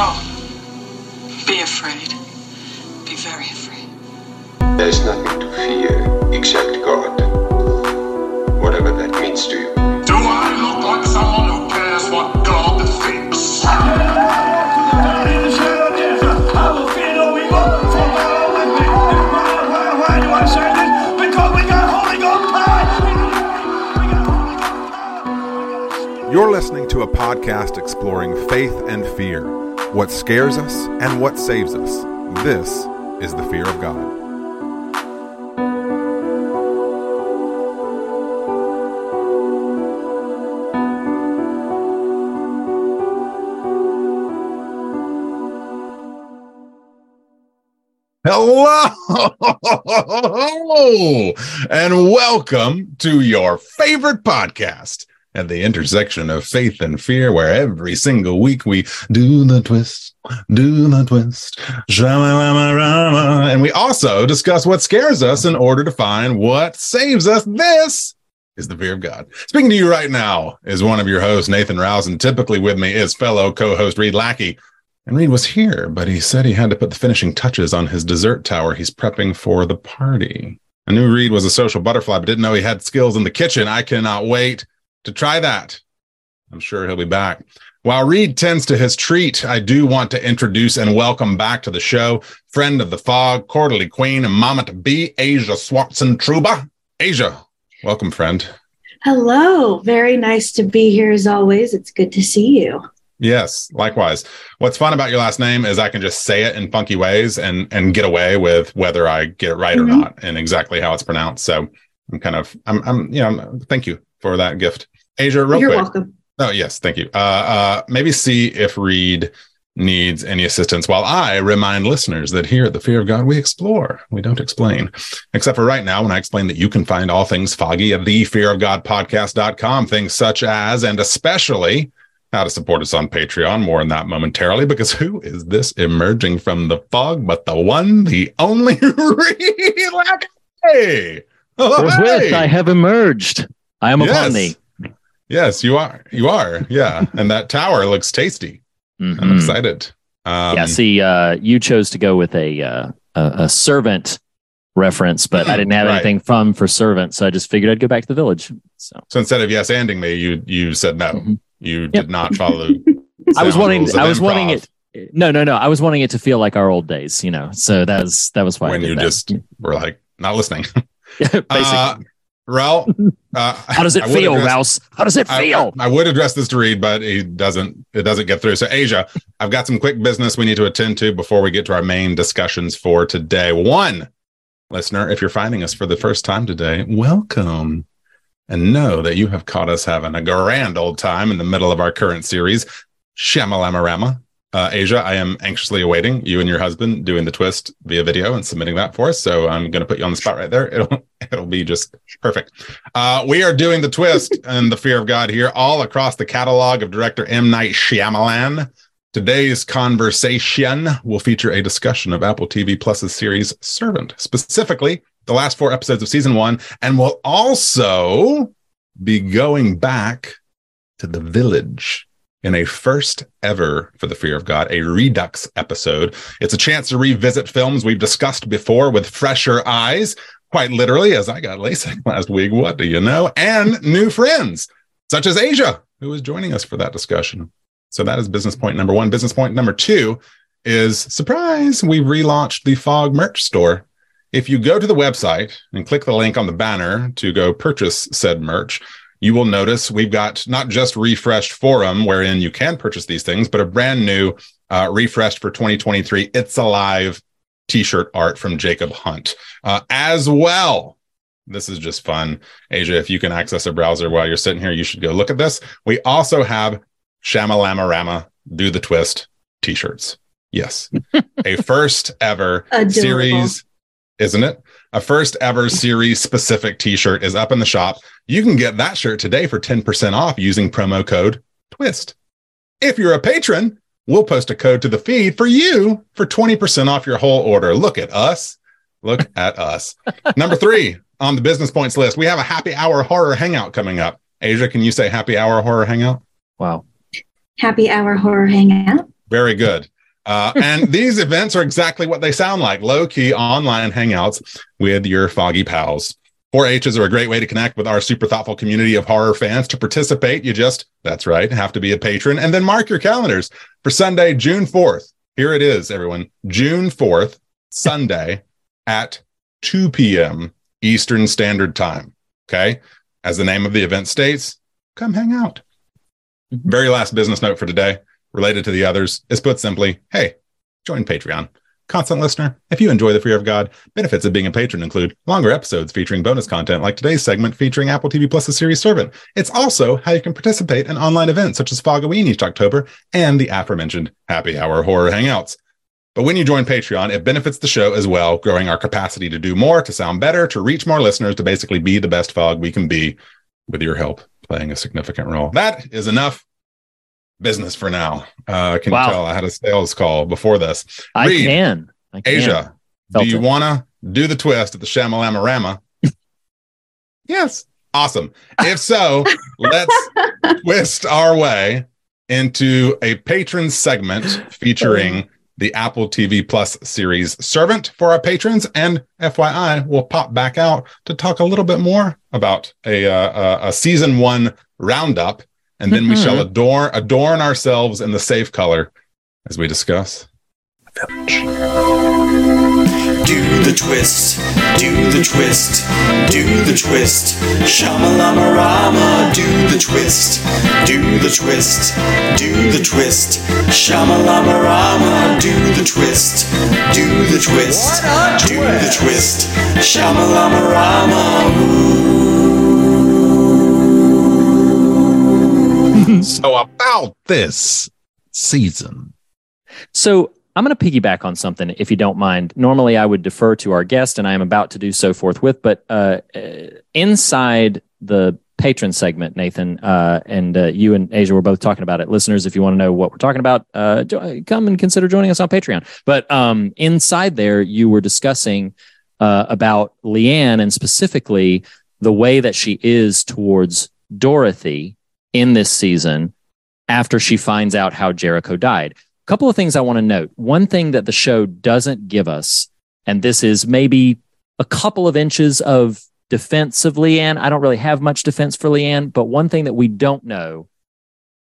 No. Be afraid. Be very afraid. There's nothing to fear except God. Whatever that means to you. Do I look like someone who cares what God thinks? Why do I say this? Because we got Holy Ghost. You're listening to a podcast exploring faith and fear, what scares us and what saves us. This is the fear of God. Hello and welcome to your favorite podcast at the intersection of faith and fear, where every single week we do the twist, do the twist, shama and we also discuss what scares us in order to find what saves us. This is the fear of God. Speaking to you right now is one of your hosts, Nathan Rouse, and typically with me is fellow co-host Reed Lackey. And Reed was here, but he said he had to put the finishing touches on his dessert tower he's prepping for the party. I knew Reed was a social butterfly, but didn't know he had skills in the kitchen. I cannot wait to try that. I'm sure he'll be back. While Reed tends to his treat, I do want to introduce and welcome back to the show friend of the fog, quarterly queen, and mama to be, Asia Swartzentruber. Asia, welcome, friend. Hello. Very nice to be here as always. It's good to see you. Yes, likewise. What's fun about your last name is I can just say it in funky ways and and get away with whether I get it right Mhm. or not and exactly how it's pronounced. So I'm kind of I'm I'm you know thank you for that gift. Asia, real You're quick. welcome. Oh, yes, thank you. Uh, uh, maybe see if Reed needs any assistance while I remind listeners that here at the Fear of God, we explore, we don't explain. Except for right now, when I explain that you can find all things foggy at the fear of God podcast.com, things such as and especially how to support us on Patreon. More on that momentarily, because who is this emerging from the fog but the one, the only Reed Lackey? Forthwith, hey. I have emerged. I am upon thee. Yes, you are. You are. Yeah. and that tower looks tasty. I'm Mhm. excited. Um, yeah, see, uh, you chose to go with a uh, a, servant reference, but I didn't have Right. anything from for servant, so I just figured I'd go back to the village. So so instead of yes anding me, you you said no. Mhm. You Yep. did not follow. I was wanting, I was wanting it. No, no, no. I was wanting it to feel like our old days, you know. So that was that was why I when did you that. just were like not listening. basically. Uh, uh, How does it I feel, address- Rouse? How does it I, feel? I would address this to Reed, but he doesn't. It doesn't get through. So, Asia, I've got some quick business we need to attend to before we get to our main discussions for today. One, listener, if you're finding us for the first time today, welcome, and know that you have caught us having a grand old time in the middle of our current series, Shyama-lama-rama. Uh, Asia, I am anxiously awaiting you and your husband doing the twist via video and submitting that for us. So I'm going to put you on the spot right there. It'll it'll be just perfect. Uh, we are doing the twist and the fear of God here all across the catalog of director M. Night Shyamalan. Today's conversation will feature a discussion of Apple TV Plus's series Servant, specifically the last four episodes of season one, and will also be going back to the village in a first ever for the fear of God, a redux episode. It's a chance to revisit films we've discussed before with fresher eyes quite literally, as I got LASIK last week. What do you know? And new friends, such as Asia, who is joining us for that discussion. So that is business point number one. Business point number two is surprise, we relaunched the Fog merch store. If you go to the website and click the link on the banner to go purchase said merch, you will notice we've got not just refreshed forum wherein you can purchase these things, but a brand new uh, refreshed for 2023 It's Alive t-shirt art from Jacob Hunt. Uh, as well, this is just fun. Asia, if you can access a browser while you're sitting here, you should go look at this. We also have Shyama-lama-rama Do the Twist t-shirts. Yes. a first ever Adorable. series, isn't it? A first ever series specific t-shirt is up in the shop. You can get that shirt today for 10% off using promo code TWIST. If you're a patron, we'll post a code to the feed for you for 20% off your whole order. Look at us. Look at us. Number three on the business points list, we have a happy hour horror hangout coming up. Asia, can you say happy hour horror hangout? Wow. Happy hour horror hangout. Very good. Uh, and these events are exactly what they sound like low key online hangouts with your foggy pals. 4-H's are a great way to connect with our super thoughtful community of horror fans. To participate, you just, that's right, have to be a patron and then mark your calendars for Sunday, June 4th. Here it is, everyone. June 4th, Sunday at 2 p.m. Eastern Standard Time. Okay. As the name of the event states, come hang out. Very last business note for today, related to the others, is put simply hey, join Patreon. Constant listener, if you enjoy the fear of God, benefits of being a patron include longer episodes featuring bonus content like today's segment featuring Apple TV Plus' *The series Servant. It's also how you can participate in online events such as Fogoween each October and the aforementioned Happy Hour Horror Hangouts. But when you join Patreon, it benefits the show as well, growing our capacity to do more, to sound better, to reach more listeners, to basically be the best fog we can be with your help playing a significant role. That is enough business for now. Uh, can Wow. you tell I had a sales call before this? I Reed, can. I can. Asia, Felt do you want to do the twist at the Shyama-lama-rama? yes. Awesome. If so, let's twist our way into a patron segment featuring the Apple TV Plus series Servant for our patrons. And FYI, we'll pop back out to talk a little bit more about a, uh, a, a season one roundup. And then we shall mm-hmm. adorn, adorn ourselves in the safe color as we discuss. Do the twist, do the twist, do the twist. Shyama-lama-rama, do the twist, do the twist, do the twist. Shyama-lama-rama, do the twist, do the twist, do the twist. Shyama-lama-rama. So about this season. So I'm going to piggyback on something, if you don't mind. Normally, I would defer to our guest, and I am about to do so forthwith. But uh, uh, inside the patron segment, Nathan, uh, and uh, you and Asia were both talking about it. Listeners, if you want to know what we're talking about, uh, jo- come and consider joining us on Patreon. But um, inside there, you were discussing uh, about Leanne and specifically the way that she is towards Dorothy in this season after she finds out how Jericho died A couple of things I want to note. One thing that the show doesn't give us, and this is maybe a couple of inches of defense of Leanne. I don't really have much defense for Leanne, but one thing that we don't know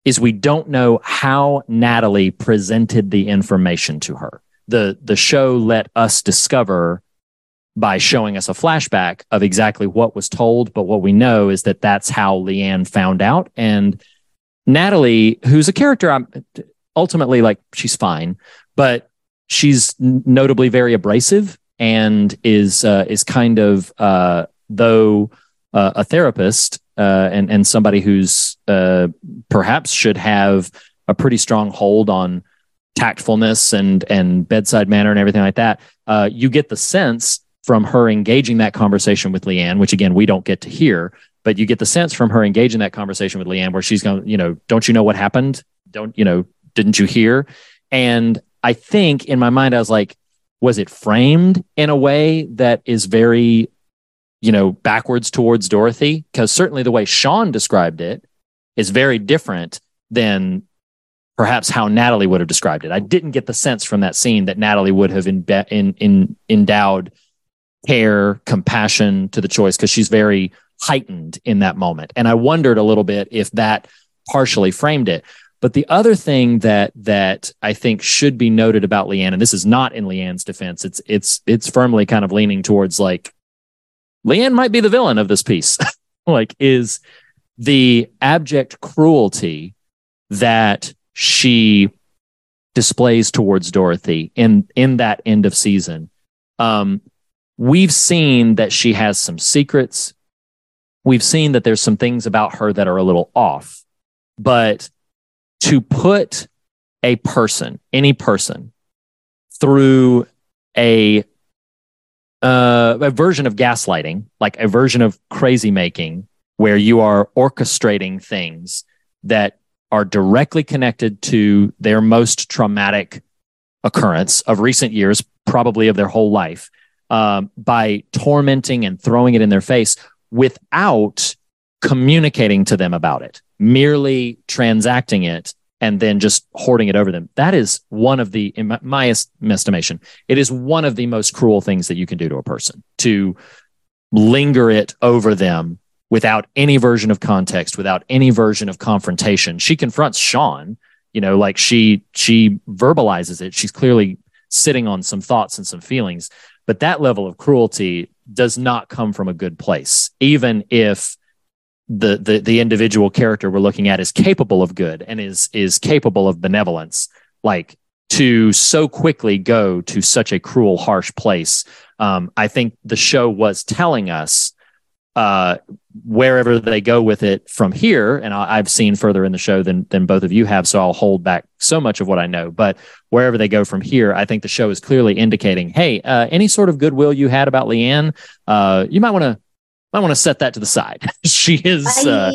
is we don't know how Natalie presented the information to her. The the show let us discover by showing us a flashback of exactly what was told, but what we know is that that's how Leanne found out and Natalie, who's a character I'm ultimately like she's fine, but she's notably very abrasive and is uh, is kind of uh, though uh, a therapist uh, and and somebody who's uh, perhaps should have a pretty strong hold on tactfulness and and bedside manner and everything like that. Uh, you get the sense from her engaging that conversation with Leanne, which again we don't get to hear, but you get the sense from her engaging that conversation with Leanne where she's going, you know, don't you know what happened? Don't you know? Didn't you hear? And I think in my mind, I was like, was it framed in a way that is very, you know, backwards towards Dorothy? Because certainly the way Sean described it is very different than perhaps how Natalie would have described it. I didn't get the sense from that scene that Natalie would have imbe- in, in, endowed care, compassion to the choice because she's very heightened in that moment. And I wondered a little bit if that partially framed it. But the other thing that that I think should be noted about Leanne, and this is not in Leanne's defense, it's it's it's firmly kind of leaning towards like Leanne might be the villain of this piece. like is the abject cruelty that she displays towards Dorothy in in that end of season. Um, we've seen that she has some secrets. We've seen that there's some things about her that are a little off, but to put a person, any person, through a uh, a version of gaslighting, like a version of crazy making, where you are orchestrating things that are directly connected to their most traumatic occurrence of recent years, probably of their whole life, um, by tormenting and throwing it in their face without communicating to them about it, merely transacting it and then just hoarding it over them. That is one of the, in my, estimation, it is one of the most cruel things that you can do to a person to linger it over them without any version of context, without any version of confrontation. She confronts Sean, you know, like she she verbalizes it. She's clearly sitting on some thoughts and some feelings, but that level of cruelty does not come from a good place, even if the the the individual character we're looking at is capable of good and is is capable of benevolence. Like to so quickly go to such a cruel harsh place um, i think the show was telling us uh, wherever they go with it from here and I, i've seen further in the show than than both of you have so i'll hold back so much of what i know but wherever they go from here i think the show is clearly indicating hey uh, any sort of goodwill you had about leanne uh, you might want to I want to set that to the side. she is, uh,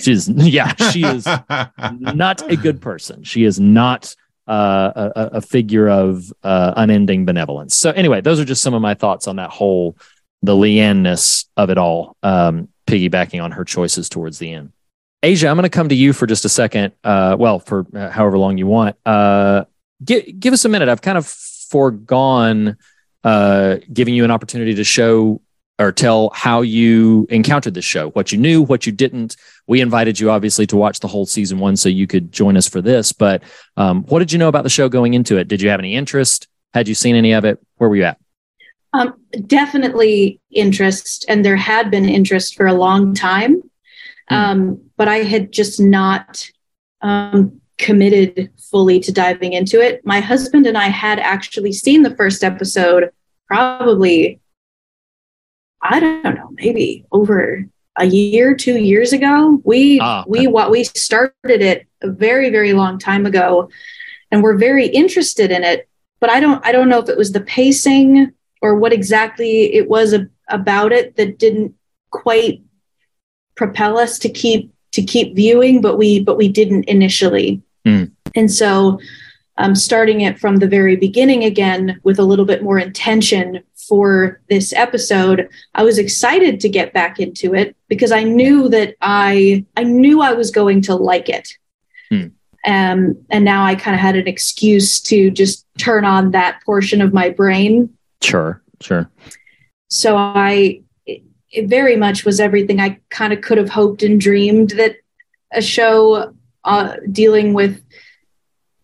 she's, yeah, she is not a good person. She is not uh, a, a, figure of uh, unending benevolence. So, anyway, those are just some of my thoughts on that whole, the Leanne-ness of it all, um, piggybacking on her choices towards the end. Asia, I'm going to come to you for just a second. Uh, well, for uh, however long you want. Uh, give, give us a minute. I've kind of foregone uh, giving you an opportunity to show or tell how you encountered the show, what you knew, what you didn't. We invited you obviously to watch the whole season one so you could join us for this. But um, what did you know about the show going into it? Did you have any interest? Had you seen any of it? Where were you at? Um, definitely interest, and there had been interest for a long time, mm. um, but I had just not um, committed fully to diving into it. My husband and I had actually seen the first episode probably I don't know, maybe over a year, two years ago. We ah, we what we started it a very very long time ago, and we're very interested in it. But I don't I don't know if it was the pacing or what exactly it was a, about it that didn't quite propel us to keep to keep viewing. But we but we didn't initially, mm. and so um, starting it from the very beginning again with a little bit more intention for this episode i was excited to get back into it because i knew that i i knew i was going to like it hmm. um, and now i kind of had an excuse to just turn on that portion of my brain sure sure so i it, very much was everything i kind of could have hoped and dreamed that a show uh, dealing with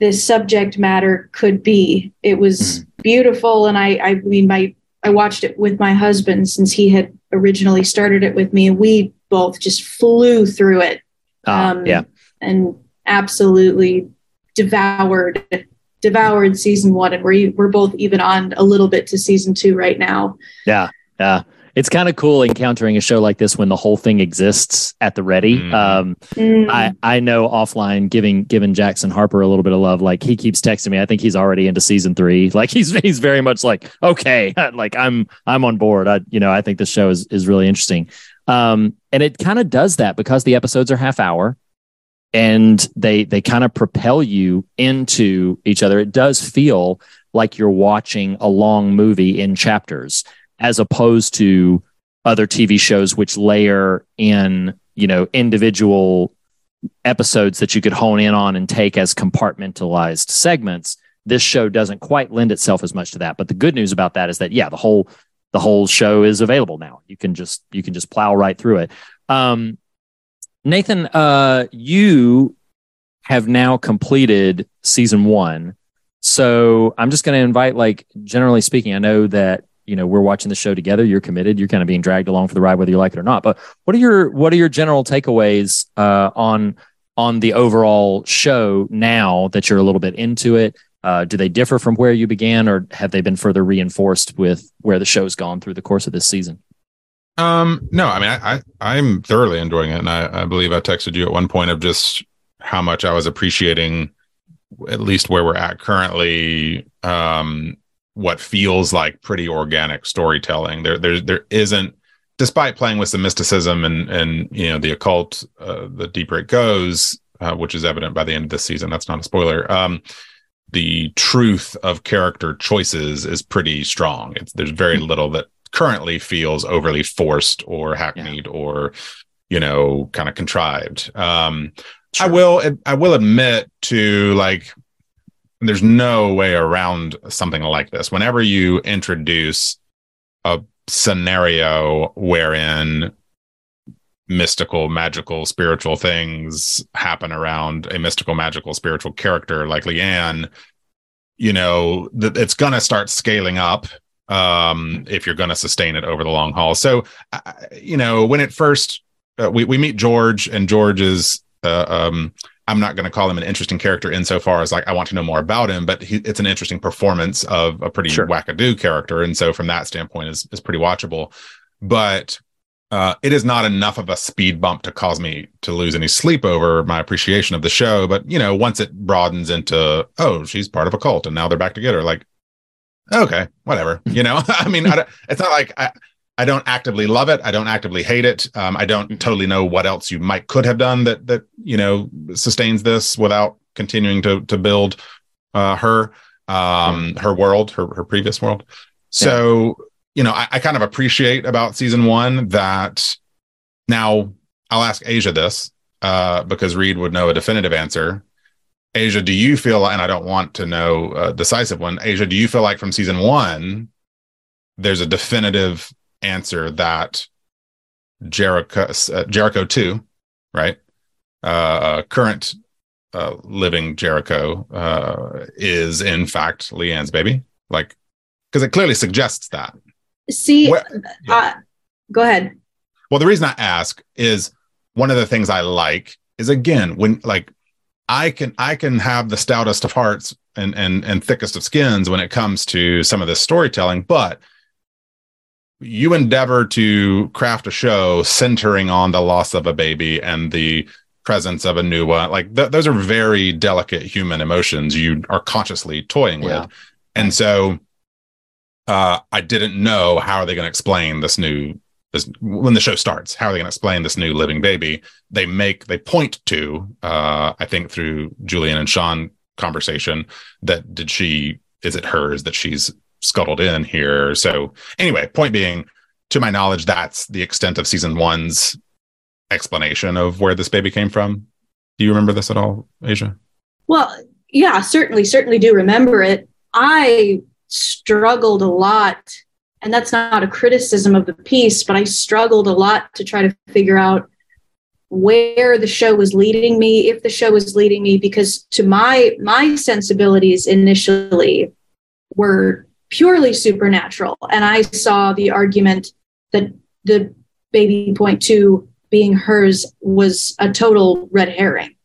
this subject matter could be. It was mm. beautiful, and I, I mean, my I watched it with my husband since he had originally started it with me, and we both just flew through it. Ah, um, yeah, and absolutely devoured devoured season one, and we're we're both even on a little bit to season two right now. Yeah, yeah it's kind of cool encountering a show like this when the whole thing exists at the ready. Mm. Um, mm. I I know offline giving giving Jackson Harper a little bit of love. Like he keeps texting me. I think he's already into season three. Like he's he's very much like okay, like I'm I'm on board. I you know I think this show is is really interesting. Um, and it kind of does that because the episodes are half hour and they they kind of propel you into each other. It does feel like you're watching a long movie in chapters as opposed to other TV shows which layer in, you know, individual episodes that you could hone in on and take as compartmentalized segments. This show doesn't quite lend itself as much to that. But the good news about that is that yeah, the whole the whole show is available now. You can just you can just plow right through it. Um, Nathan, uh, you have now completed season one. So I'm just going to invite, like, generally speaking, I know that you know we're watching the show together. You're committed. You're kind of being dragged along for the ride whether you like it or not. But what are your what are your general takeaways uh, on on the overall show now that you're a little bit into it? Uh, do they differ from where you began or have they been further reinforced with where the show's gone through the course of this season um no i mean i, I am thoroughly enjoying it and I, I believe i texted you at one point of just how much i was appreciating at least where we're at currently um what feels like pretty organic storytelling. There, there, there isn't, despite playing with some mysticism and and you know the occult, uh, the deeper it goes, uh, which is evident by the end of this season. That's not a spoiler. Um, the truth of character choices is pretty strong. It's, there's very hmm. little that currently feels overly forced or hackneyed yeah. or you know kind of contrived. Um, I will I will admit to like there's no way around something like this. Whenever you introduce a scenario wherein mystical, magical, spiritual things happen around a mystical, magical, spiritual character like Leanne, you know, th- it's going to start scaling up um, if you're going to sustain it over the long haul. So, uh, you know, when it first, uh, we, we meet George and George is, uh, um, I'm not going to call him an interesting character insofar as like I want to know more about him, but he, it's an interesting performance of a pretty Sure. wackadoo character, and so from that standpoint, is is pretty watchable. But uh, it is not enough of a speed bump to cause me to lose any sleep over my appreciation of the show. But you know, once it broadens into oh, she's part of a cult, and now they're back together, like okay, whatever. You know, I mean, I don't, it's not like I. I don't actively love it. I don't actively hate it. Um, I don't Mhm. totally know what else you might could have done that that you know sustains this without continuing to to build uh, her um, her world, her her previous world. So you know, I, I kind of appreciate about season one that now I'll ask Asia this uh, because Reed would know a definitive answer. Asia, do you feel, and I don't want to know a decisive one, Asia, do you feel like from season one, there's a definitive answer that Jericho, uh, Jericho 2, right? Uh, current uh, living Jericho uh, is in fact Leanne's baby? Like, because it clearly suggests that. See, Where- yeah. uh, go ahead. Well, the reason I ask is one of the things I like is again when like I can I can have the stoutest of hearts and and and thickest of skins when it comes to some of this storytelling, but you endeavor to craft a show centering on the loss of a baby and the presence of a new one. Like th- those are very delicate human emotions you are consciously toying Yeah. with, and so uh, I didn't know how are they going to explain this new when the show starts how are they going to explain this new living baby? They make they point to uh i think through julian and sean conversation that did she is it hers that she's scuttled in here? So anyway point being to my knowledge that's the extent of season one's explanation of where this baby came from. Do you remember this at all asia? Well, yeah, certainly, certainly do remember it. I struggled a lot, and that's not a criticism of the piece, but I struggled a lot to try to figure out where the show was leading me, if the show was leading me, because to my my sensibilities initially were purely supernatural, and I saw the argument that the baby point two being hers was a total red herring.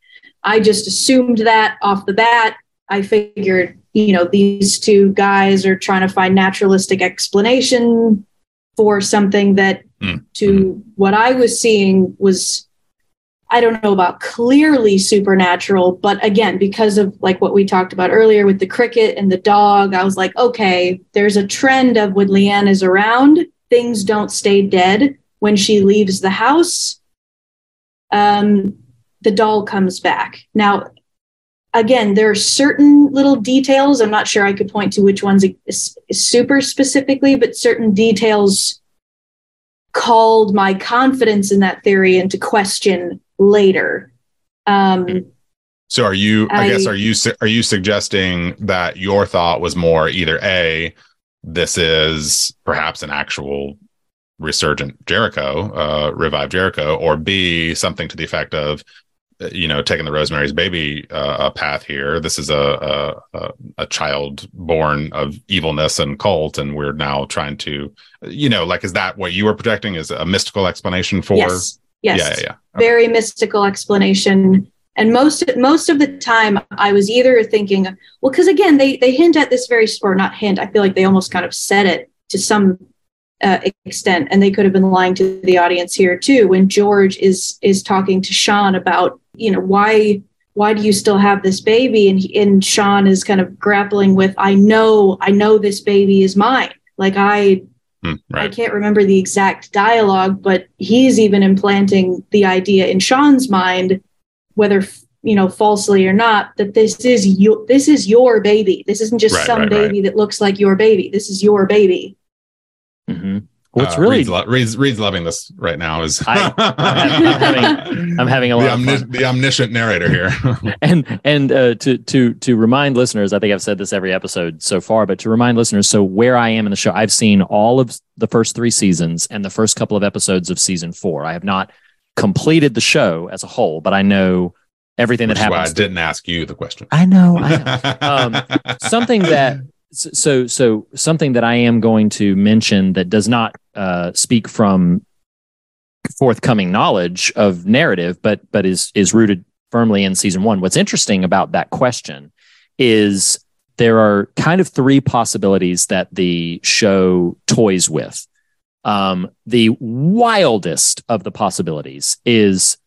I just assumed that off the bat. I figured, you know, these two guys are trying to find naturalistic explanation for something that, Mm. to what I was seeing, was I don't know about clearly supernatural, but again, because of like what we talked about earlier with the cricket and the dog, I was like, okay, there's a trend of when Leanne is around, things don't stay dead. When she leaves the house, um, the doll comes back. Now, again, there are certain little details. I'm not sure I could point to which ones super specifically, but certain details called my confidence in that theory into question later. Um, So are you I, guess are you are you suggesting that your thought was more either A this is perhaps an actual resurgent Jericho, uh revived Jericho or B something to the effect of you know taking the Rosemary's baby uh, path here. This is a, a a child born of evilness and cult and we're now trying to you know like is that what you were projecting is a mystical explanation for? Yes, yes. yeah yeah yeah. Very mystical explanation. And most most of the time i was either thinking well because again they they hint at this very or not hint i feel like they almost kind of said it to some uh, extent and they could have been lying to the audience here too when george is is talking to sean about you know why why do you still have this baby and he, and sean is kind of grappling with i know i know this baby is mine like i Hmm, I can't remember the exact dialogue, but he's even implanting the idea in Sean's mind, whether you know falsely or not, that this is your this is your baby. This isn't just Right, some right, right. baby that looks like your baby. This is your baby. hmm What's Uh, really Reed's, lo- Reed's, Reed's loving this right now. Is I- I'm having- I'm having a lot the, of omnis- fun. the omniscient narrator here. and and uh, to to to remind listeners, I think I've said this every episode so far, but to remind listeners, so where I am in the show, I've seen all of the first three seasons and the first couple of episodes of season four. I have not completed the show as a whole, but I know everything Which that why I happens. didn't ask you the question. I know, I know. Um, something that so so something that I am going to mention that does not uh, speak from forthcoming knowledge of narrative, but but is is rooted firmly in season one. What's interesting about that question is there are kind of three possibilities that the show toys with. Um, the wildest of the possibilities is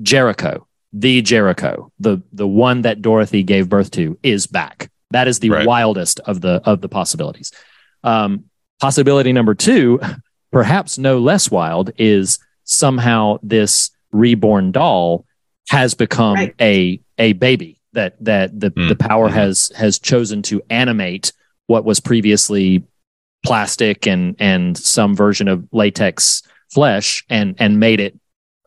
Jericho, the Jericho, the the one that Dorothy gave birth to, is back. That is the Right. wildest of the of the possibilities. Um, possibility number two, perhaps no less wild, is somehow this reborn doll has become Right. a a baby that that the, Mm, the power mhm. has has chosen to animate what was previously plastic and and some version of latex flesh and and made it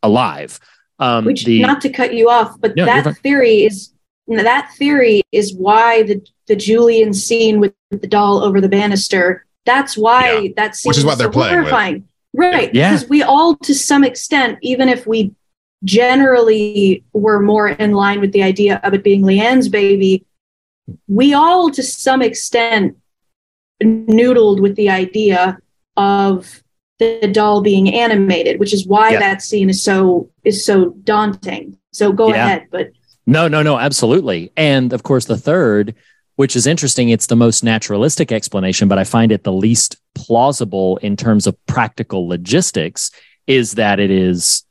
alive. Um, Which, the not to cut you off, but No, that theory is that theory is why the the Julian scene with the doll over the banister. That's why that scene Which is what they're so playing with. horrifying. Right. Yeah. Because we all, to some extent, even if we generally were more in line with the idea of it being Leanne's baby, we all, to some extent, noodled with the idea of the doll being animated, which is why Yeah. that scene is so is so daunting. So go Yeah. ahead, but No, no, no, absolutely. And of course, the third, which is interesting, it's the most naturalistic explanation, but I find it the least plausible in terms of practical logistics, is that it is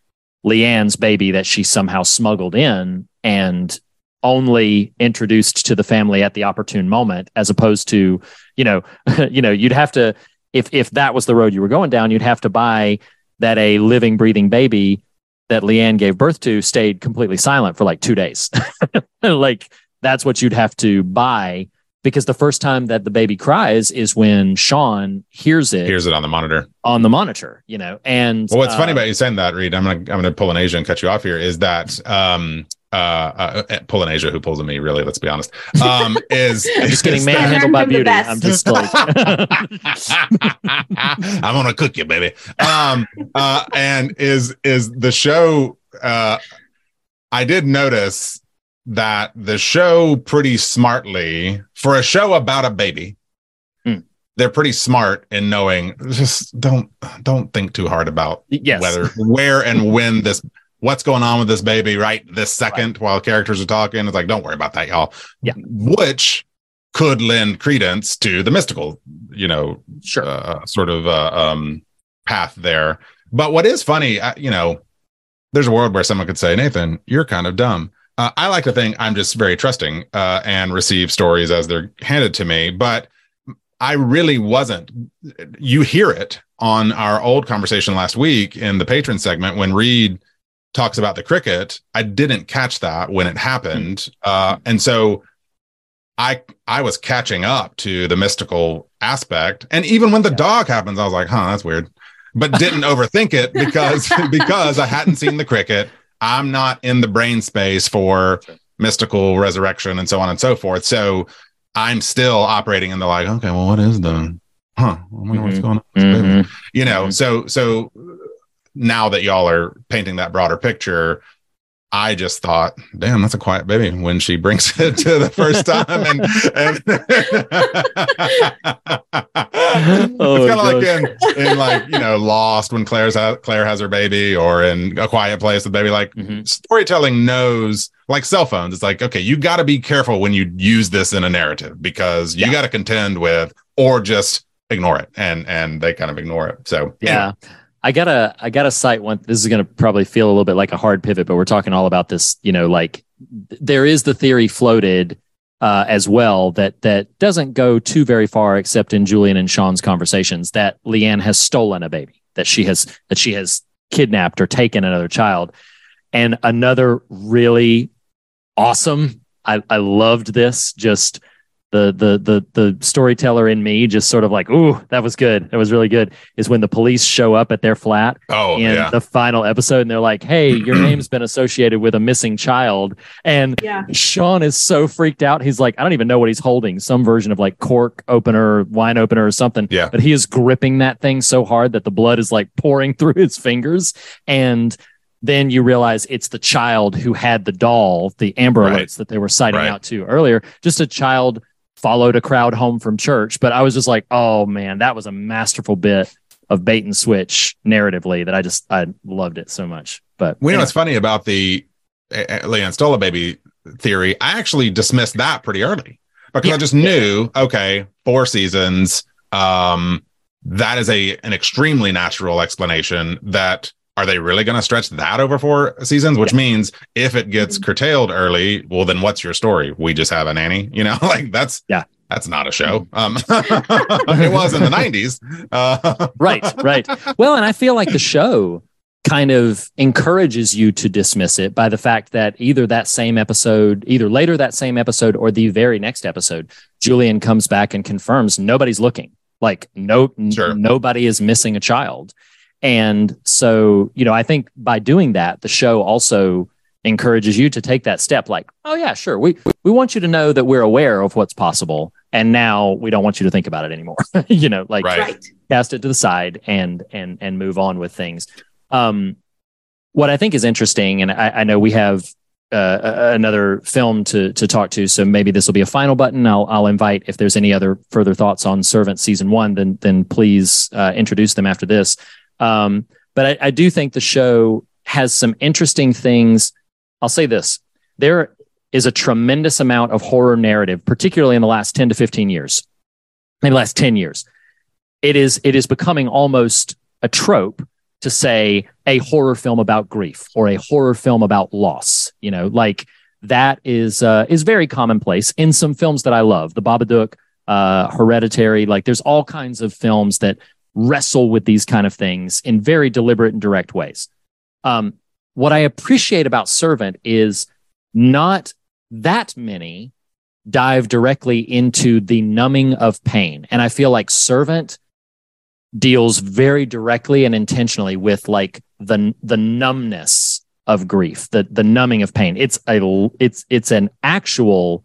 Leanne's baby that she somehow smuggled in and only introduced to the family at the opportune moment, as opposed to, you know, you know, you'd have to if if that was the road you were going down, you'd have to buy that a living, breathing baby that Leanne gave birth to stayed completely silent for like two days. like that's what you'd have to buy because the first time that the baby cries is when Sean hears it Here's it on the monitor. on the monitor, you know. And Well, what's funny uh, about you saying that, Reed, I'm gonna I'm gonna pull an Asia and cut you off here. Is that um uh, uh pull an Asia who pulls a me? Really, let's be honest. Um, is I'm just getting is manhandled by Learn from the beauty. I'm just like I'm gonna cook you, baby. Um, uh, and is is the show? Uh, I did notice that the show pretty smartly for a show about a baby. Hmm. They're pretty smart in knowing just don't don't think too hard about yes. whether where and when this what's going on with this baby right this second while characters are talking it's like don't worry about that y'all Yeah. which could lend credence to the mystical you know Sure. uh, sort of uh, um path there but what is funny uh, you know there's a world where someone could say nathan you're kind of dumb uh, i like to think i'm just very trusting uh, and receive stories as they're handed to me but i really wasn't you hear it on our old conversation last week in the patron segment when reed talks about the cricket. I didn't catch that when it happened. Uh, and so i i was catching up to the mystical aspect. And even when the dog happens i was like huh that's weird but didn't overthink it because because i hadn't seen the cricket i'm not in the brain space for mystical resurrection and so on and so forth so i'm still operating in the like okay well what is the huh I wonder what's Mhm. going on with this baby Mhm. you know Mhm. so so now that y'all are painting that broader picture i just thought damn that's a quiet baby when she brings it to the first time and, and Oh, it's kind of like in in like you know lost when claire's ha- claire has her baby or in a quiet place the baby like Mhm. storytelling knows like cell phones it's like okay you got to be careful when you use this in a narrative because you Yeah. got to contend with or just ignore it and and they kind of ignore it so Yeah. I gotta I gotta cite one this is gonna probably feel a little bit like a hard pivot, but we're talking all about this, you know, like there is the theory floated uh, as well that that doesn't go too very far except in Julian and Sean's conversations that Leanne has stolen a baby, that she has that she has kidnapped or taken another child. And another really awesome, I, I loved this, just the the the the storyteller in me just sort of like, ooh, that was good. That was really good. Is when the police show up at their flat Oh, in yeah. the final episode and they're like, Hey, your name's been associated with a missing child. And Yeah. Sean is so freaked out. He's like, I don't even know what he's holding, some version of like cork opener, wine opener, or something. Yeah. But he is gripping that thing so hard that the blood is like pouring through his fingers. And then you realize it's the child who had the doll, the Amber Right. Alerts that they were citing Right. out to earlier. Just a child followed a crowd home from church. But I was just like, oh man, that was a masterful bit of bait and switch narratively that I just I loved it so much. But We know what's funny about the uh, uh, Leanne Stola baby theory. I actually dismissed that pretty early because I just knew, okay, four seasons. Um, that is a an extremely natural explanation. That are they really going to stretch that over four seasons? Which means if it gets curtailed early, well, then what's your story? We just have a nanny, you know, like that's Yeah. that's not a show. Um, it was in the nineties. Uh, right, right. Well, and I feel like the show kind of encourages you to dismiss it by the fact that either that same episode, either later that same episode or the very next episode, Julian comes back and confirms nobody's looking. Like no n- nobody is missing a child. And so, you know, I think by doing that, the show also encourages you to take that step like, oh yeah, sure. We we want you to know that we're aware of what's possible and now we don't want you to think about it anymore. you know, like Right. Right. cast it to the side and and and move on with things. Um, what I think is interesting, and I, I know we have uh, another film to to talk to, so maybe this will be a final button. I'll I'll invite if there's any other further thoughts on Servant season one, then then please uh, introduce them after this. Um, but I, I do think the show has some interesting things. I'll say this: there is a tremendous amount of horror narrative, particularly in the last ten to fifteen years, maybe last ten years it is it is becoming almost a trope to say a horror film about grief or a horror film about loss you know like that is uh, is very commonplace in some films that i love the babadook uh, hereditary like there's all kinds of films that wrestle with these kind of things in very deliberate and direct ways um, what i appreciate about servant is not that many dive directly into the numbing of pain and i feel like servant deals very directly and intentionally with like the the numbness of grief, the the numbing of pain. It's a it's it's an actual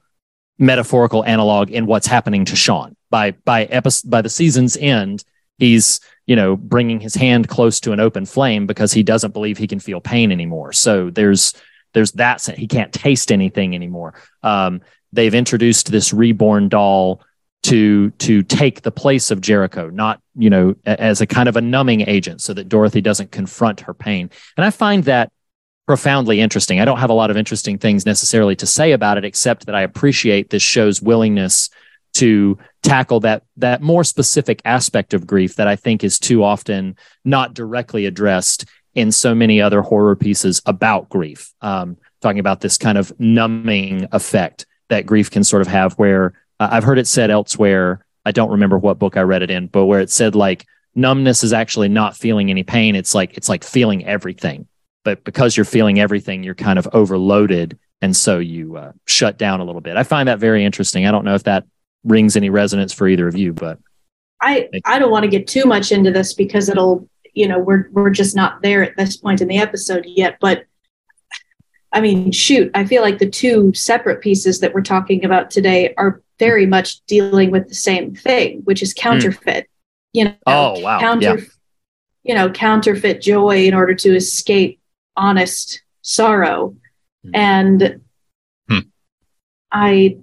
metaphorical analog in what's happening to Sean. By by episode by the season's end, he's you know bringing his hand close to an open flame because he doesn't believe he can feel pain anymore. So there's there's that he can't taste anything anymore. Um, they've introduced this reborn doll to to take the place of Jericho, not you know as a kind of a numbing agent, so that Dorothy doesn't confront her pain. And I find that profoundly interesting. I don't have a lot of interesting things necessarily to say about it, except that I appreciate this show's willingness to tackle that that more specific aspect of grief that I think is too often not directly addressed in so many other horror pieces about grief. Um, talking about this kind of numbing effect that grief can sort of have, where uh, I've heard it said elsewhere. I don't remember what book I read it in, but where it said like numbness is actually not feeling any pain. It's like it's like feeling everything, but because you're feeling everything, you're kind of overloaded, and so you uh, shut down a little bit. I find that very interesting. I don't know if that rings any resonance for either of you, but I I don't want to get too much into this because it'll you know we're we're just not there at this point in the episode yet. But I mean, shoot, I feel like the two separate pieces that we're talking about today are very much dealing with the same thing, which is counterfeit. You know, Hmm. Oh, wow. counter, Yeah. you know, counterfeit joy in order to escape honest sorrow, Hmm. and Hmm. I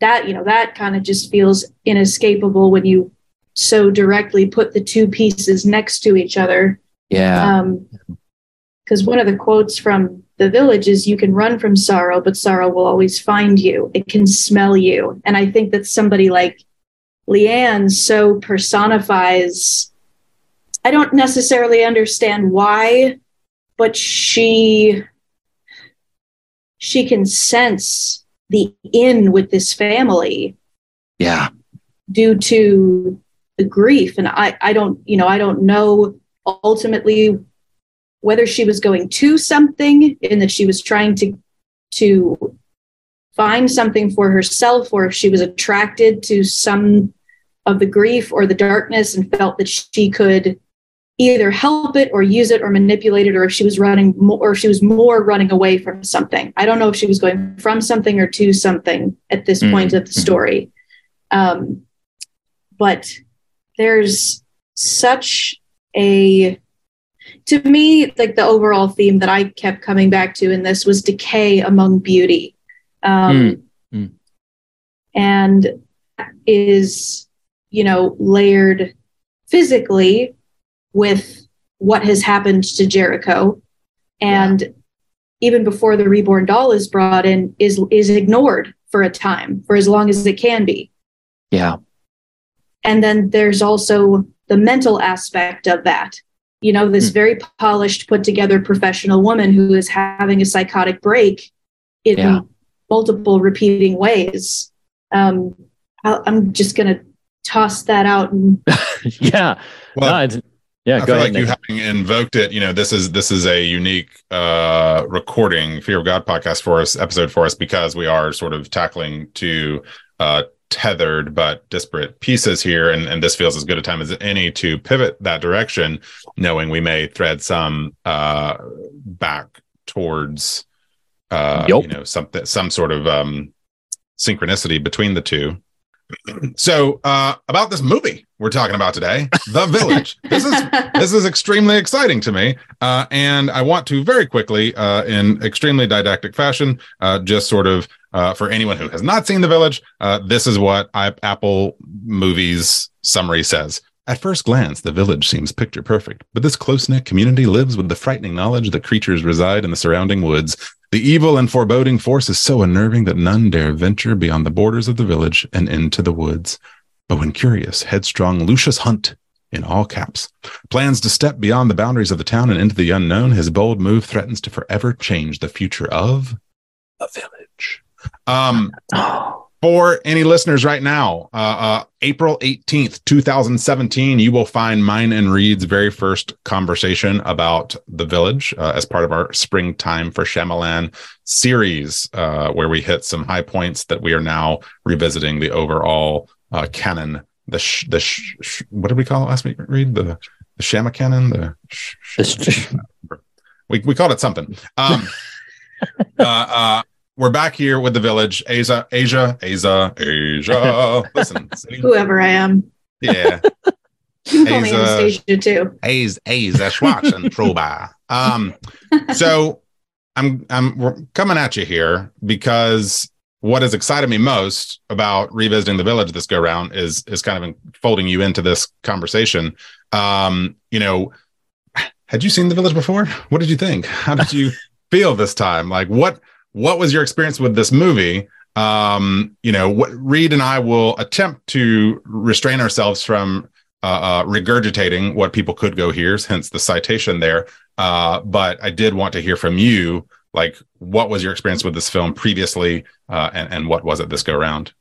that you know that kind of just feels inescapable when you so directly put the two pieces next to each other. Yeah, um because one of the quotes from the village is you can run from sorrow but sorrow will always find you. It can smell you. And i think that somebody like leanne so personifies i don't necessarily understand why but she she can sense the in with this family yeah, due to the grief. And i i don't you know i don't know ultimately whether she was going to something and that she was trying to to find something for herself or if she was attracted to some of the grief or the darkness and felt that she could either help it or use it or manipulate it or if she was running more or if she was more running away from something. I don't know if she was going from something or to something at this Mhm. point of the story. Um, but there's such a to me like the overall theme that i kept coming back to in this was decay among beauty. Um, Mm, mm. and is you know layered physically with what has happened to jericho and even before the reborn doll is brought in is is ignored for a time for as long as it can be Yeah. and then there's also the mental aspect of that you know this Hmm. very polished put together professional woman who is having a psychotic break in Yeah. multiple repeating ways um, I, i'm just going to toss that out and yeah. Well, No, it's- yeah. I feel ahead. like you Nathan. having invoked it, you know, this is this is a unique uh recording, Fear of God podcast for us, episode for us, because we are sort of tackling two uh tethered but disparate pieces here. And and this feels as good a time as any to pivot that direction, knowing we may thread some uh back towards uh Yup. you know something some sort of um synchronicity between the two. So uh about this movie we're talking about today, The Village. this is this is extremely exciting to me uh, and i want to very quickly uh, in extremely didactic fashion uh, just sort of uh, for anyone who has not seen the village uh, this is what I, apple movies summary says at first glance the village seems picture perfect but this close-knit community lives with the frightening knowledge that creatures reside in the surrounding woods the evil and foreboding force is so unnerving that none dare venture beyond the borders of the village and into the woods but when curious headstrong lucius hunt in all caps plans to step beyond the boundaries of the town and into the unknown, his bold move threatens to forever change the future of a village. Um, Oh, for any listeners right now, uh, uh, April 18th, 2017, you will find mine and Reed's very first conversation about the village uh, as part of our Springtime for Shyamalan series, uh, where we hit some high points that we are now revisiting the overall uh, canon. The sh- the sh- sh- what did we call it last week? Reed the the Shyama canon. The sh- sh- we we called it something. Um, uh, uh, we're back here with the village. Asia, Asia, Asia, Asia. Listen, whoever i am yeah, you can call me anastasia too A's A's a Swartzentruber. Um, so I'm I'm coming at you here because what has excited me most about revisiting the village this go round is is kind of folding you into this conversation. Um, you know, had you seen the village before? What did you think? How did you feel this time? Like what what was your experience with this movie? Um, you know, what Reed and I will attempt to restrain ourselves from uh, uh, regurgitating what people could go hear, hence the citation there. Uh, but I did want to hear from you, like, what was your experience with this film previously, uh, and and what was it this go round?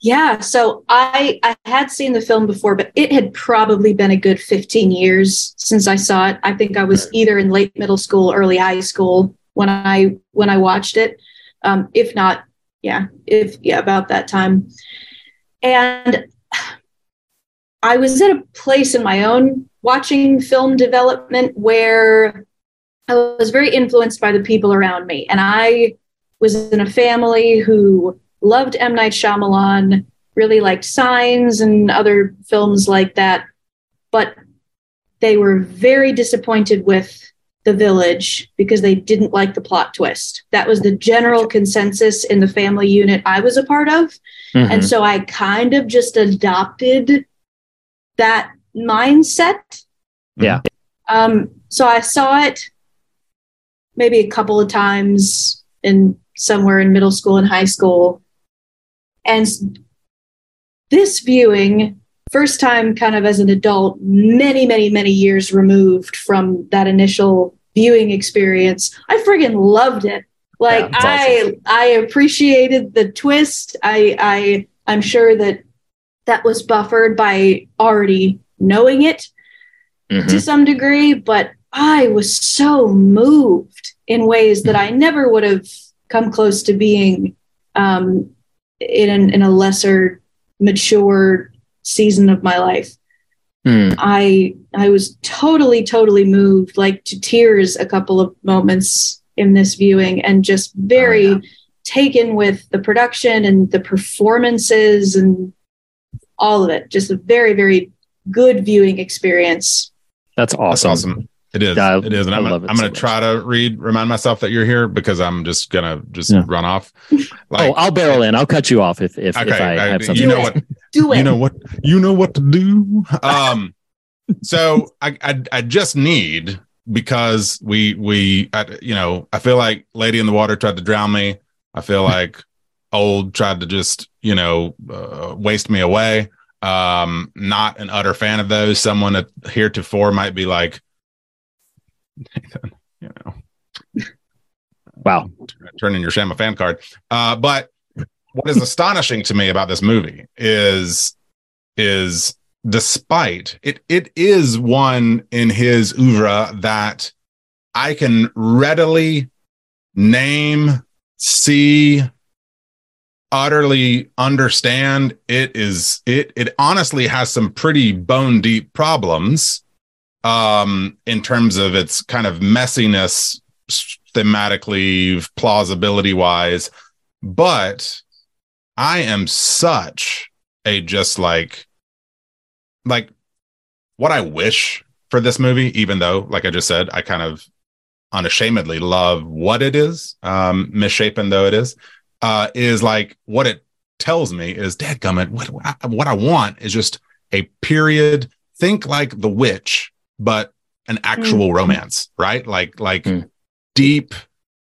Yeah, so I I had seen the film before, but it had probably been a good 15 years since I saw it. I think I was either in late middle school, early high school when I when I watched it. Um, if not, yeah, if yeah, about that time. And I was at a place in my own watching film development where I was very influenced by the people around me. And I was in a family who loved M. Night Shyamalan, really liked Signs and other films like that. But they were very disappointed with The Village because they didn't like the plot twist. That was the general consensus in the family unit I was a part of. Mhm. And so I kind of just adopted that mindset. Yeah. Um, so I saw it maybe a couple of times in somewhere in middle school and high school. And this viewing, first time kind of as an adult, many, many, many years removed from that initial viewing experience, I friggin' loved it. Like Yeah, I I appreciated the twist. I I I'm sure that that was buffered by already knowing it Mhm. to some degree, but I was so moved in ways that I never would have come close to being um, in an, in a lesser mature season of my life. Hmm. I I was totally totally moved like to tears a couple of moments in this viewing and just very Oh, yeah. taken with the production and the performances and all of it. Just a very very good viewing experience. That's That's awesome. awesome. It is. I, it is. And I I'm, gonna, I'm so gonna much. try to read, remind myself that you're here because I'm just gonna just Yeah. run off. oh, I'll barrel in. I'll cut you off if if, if. I I- have something. you know what? Do it. You know what? You know what to do. Um, so I, I I just need because we we I, you know I feel like Lady in the Water tried to drown me. I feel like old tried to just you know uh, waste me away. Um, not an utter fan of those. Someone that heretofore might be like, Nathan, you know, Wow. turn in your Shyama fan card. Uh, but what is astonishing to me about this movie is is despite it it is one in his oeuvre that I can readily name, see, utterly understand. It is it it honestly has some pretty bone deep problems um in terms of its kind of messiness thematically plausibility wise but i am such a just like like what i wish for this movie even though like i just said i kind of unashamedly love what it is um misshapen though it is uh is like what it tells me is dadgummit what what i want is just a period think like the witch but an actual romance right like like Mm. deep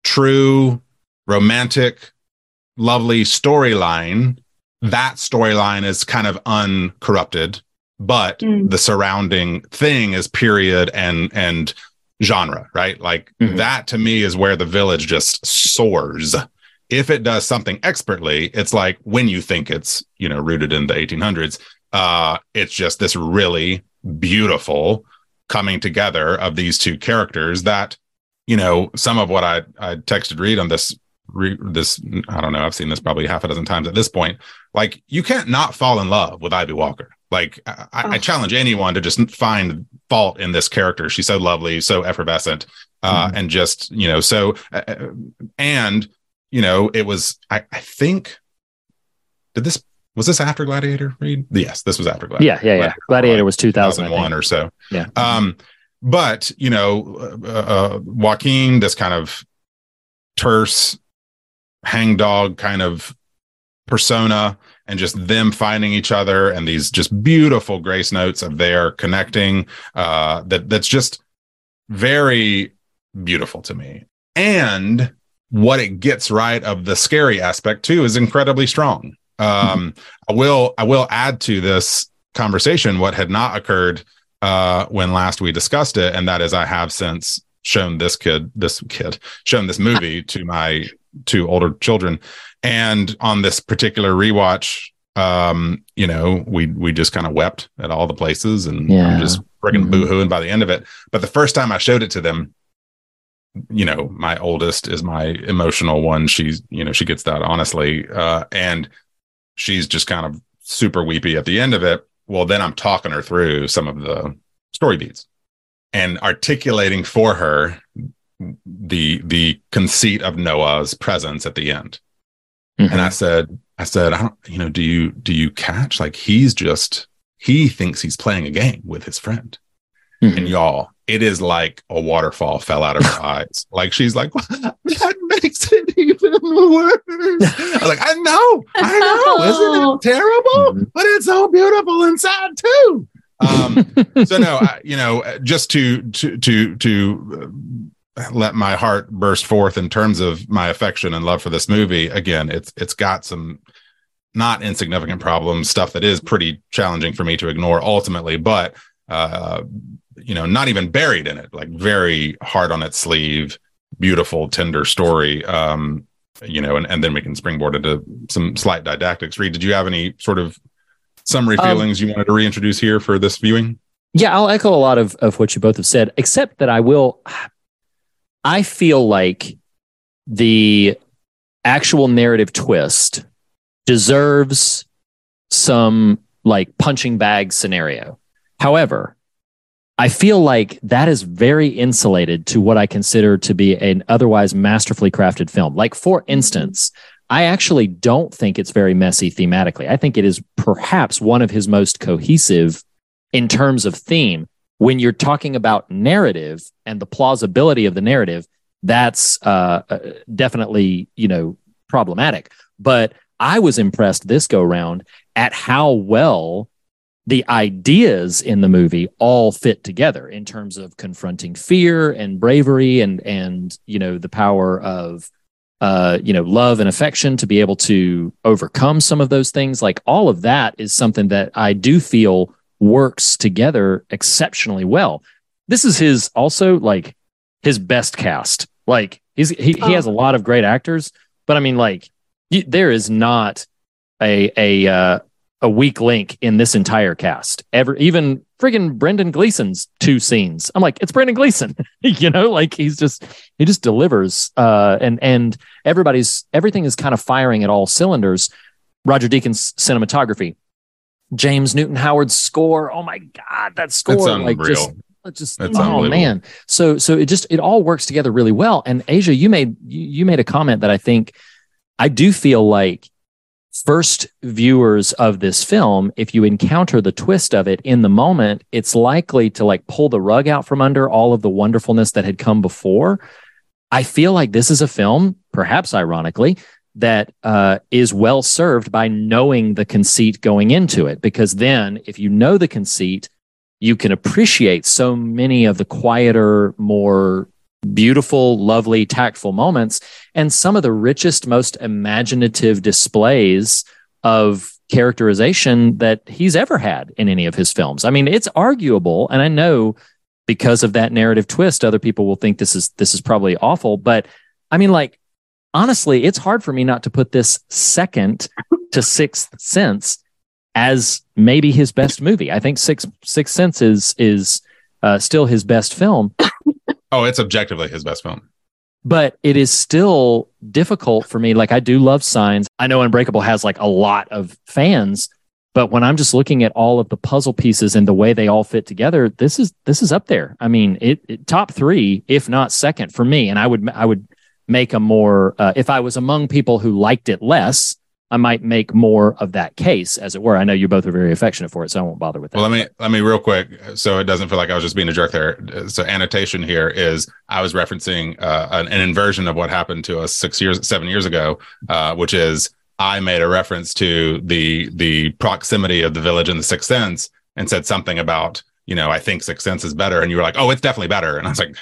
true romantic lovely storyline that storyline is kind of uncorrupted but Mm. the surrounding thing is period and and genre right like Mhm. that to me is where the village just soars if it does something expertly it's like when you think it's you know rooted in the 1800s uh it's just this really beautiful coming together of these two characters that you know some of what i i texted Reed on this re, this i don't know i've seen this probably half a dozen times at this point like you can't not fall in love with ivy walker like i, I I Oh. challenge anyone to just find fault in this character she's so lovely so effervescent uh and just you know so uh, and you know it was i i think did this was this after gladiator Reed yes this was after gladiator Yeah, yeah, yeah. Gladiator was 2001 or so. Yeah. Um, but you know, uh, uh, Joaquin, this kind of terse hangdog kind of persona, and just them finding each other, and these just beautiful grace notes of their connecting. Uh, that that's just very beautiful to me, and what it gets right of the scary aspect too is incredibly strong. Um, I will I will add to this conversation what had not occurred uh when last we discussed it and that is i have since shown this kid this kid shown this movie to my two older children. And on this particular rewatch um you know we we just kind of wept at all the places and Yeah. i'm just freaking Mhm. boo-hooing by the end of it. But the first time i showed it to them you know my oldest is my emotional one. She's you know she gets that honestly. Uh and she's just kind of super weepy at the end of it. Well then i'm talking her through some of the story beats and articulating for her the the conceit of noah's presence at the end. Mhm. and i said i said i don't you know do you do you catch like he's just he thinks he's playing a game with his friend. Mhm. and y'all it is like a waterfall fell out of her eyes. Like she's like that makes it even worse. I was like i know i know. isn't it terrible? Mhm. but it's so beautiful and sad too. Um so no I, you know just to to to to uh, let my heart burst forth in terms of my affection and love for this movie again it's it's got some not insignificant problems stuff that is pretty challenging for me to ignore ultimately but uh you know not even buried in it like very hard on its sleeve beautiful tender story um you know and, and then we can springboard into some slight didactics reed did you have any sort of summary Um, feelings you wanted to reintroduce here for this viewing Yeah, I'll echo a lot of, of what you both have said, except that I will. I feel like the actual narrative twist deserves some like punching bag scenario. However, I feel like that is very insulated to what I consider to be an otherwise masterfully crafted film. Like, for instance, I actually don't think it's very messy thematically. I think it is perhaps one of his most cohesive in terms of theme. When you're talking about narrative and the plausibility of the narrative, that's uh, uh, definitely you know problematic. But I was impressed this go round at how well the ideas in the movie all fit together in terms of confronting fear and bravery and and you know the power of uh you know love and affection to be able to overcome some of those things like all of that is something that I do feel works together exceptionally well this is his also like his best cast like he's he, he has a lot of great actors but I mean like you, there is not a a uh, a weak link in this entire cast. Ever even friggin' Brendan Gleeson's two scenes. I'm like, it's Brendan Gleeson. you know, like he's just he just delivers. Uh and and everybody's everything is kind of firing at all cylinders. Roger Deakins cinematography. James Newton Howard's score. Oh my god, that score It's like just unreal. just It's oh man. So so it just it all works together really well. And Asia, you made you, you made a comment that I think I do feel like first viewers of this film, if you encounter the twist of it in the moment, it's likely to like pull the rug out from under all of the wonderfulness that had come before. I feel like this is a film, perhaps ironically, that uh, is well served by knowing the conceit going into it. Because then, if you know the conceit, you can appreciate so many of the quieter, more beautiful, lovely, tactful moments and some of the richest, most imaginative displays of characterization that he's ever had in any of his films. I mean, it's arguable, and I know because of that narrative twist, other people will think this is this is probably awful. But I mean, like honestly, it's hard for me not to put this second to Sixth Sense as maybe his best movie. I think Six Sixth Sense is is uh, still his best film, Oh, it's objectively his best film. but it is still difficult for me. Like I do love signs. I know Unbreakable has like a lot of fans, but when I'm just looking at all of the puzzle pieces and the way they all fit together, this is this is up there. I mean, it, it top three, if not second, for me. And I would I would make a more uh, if I was among people who liked it less. I might make more of that case, as it were. I know you both are very affectionate for it, so I won't bother with that. Well, let me let me real quick, so it doesn't feel like I was just being a jerk there. So, annotation here is I was referencing uh, an, an inversion of what happened to us six years, seven years ago, uh, which is I made a reference to the the proximity of the village and the Sixth Sense, and said something about you know I think Sixth Sense is better, and you were like, oh, it's definitely better, and I was like,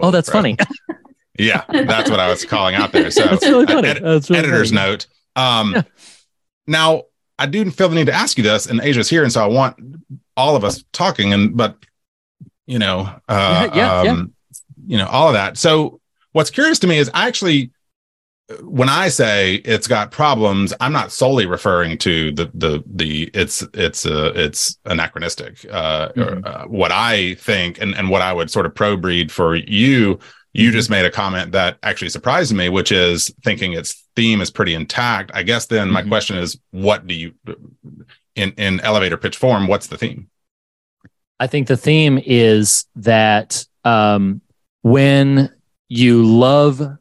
oh, that's bro. funny. Yeah, that's what I was calling out there. So that's really funny. uh, ed- That's really editor's funny. note. Um, Yeah. Now, I do feel the need to ask you this, and Asia's here, and so I want all of us talking, and but you know, uh, Yeah, yeah, um, you know, all of that. So, what's curious to me is I actually, when I say it's got problems, I'm not solely referring to the the the it's it's uh, it's anachronistic. Uh, or, Mhm. uh, what I think, and and what I would sort of pro breed for you you just made a comment that actually surprised me, which is thinking its theme is pretty intact. I guess then my Mhm. question is, what do you, in in elevator pitch form, what's the theme? I think the theme is that um, when you love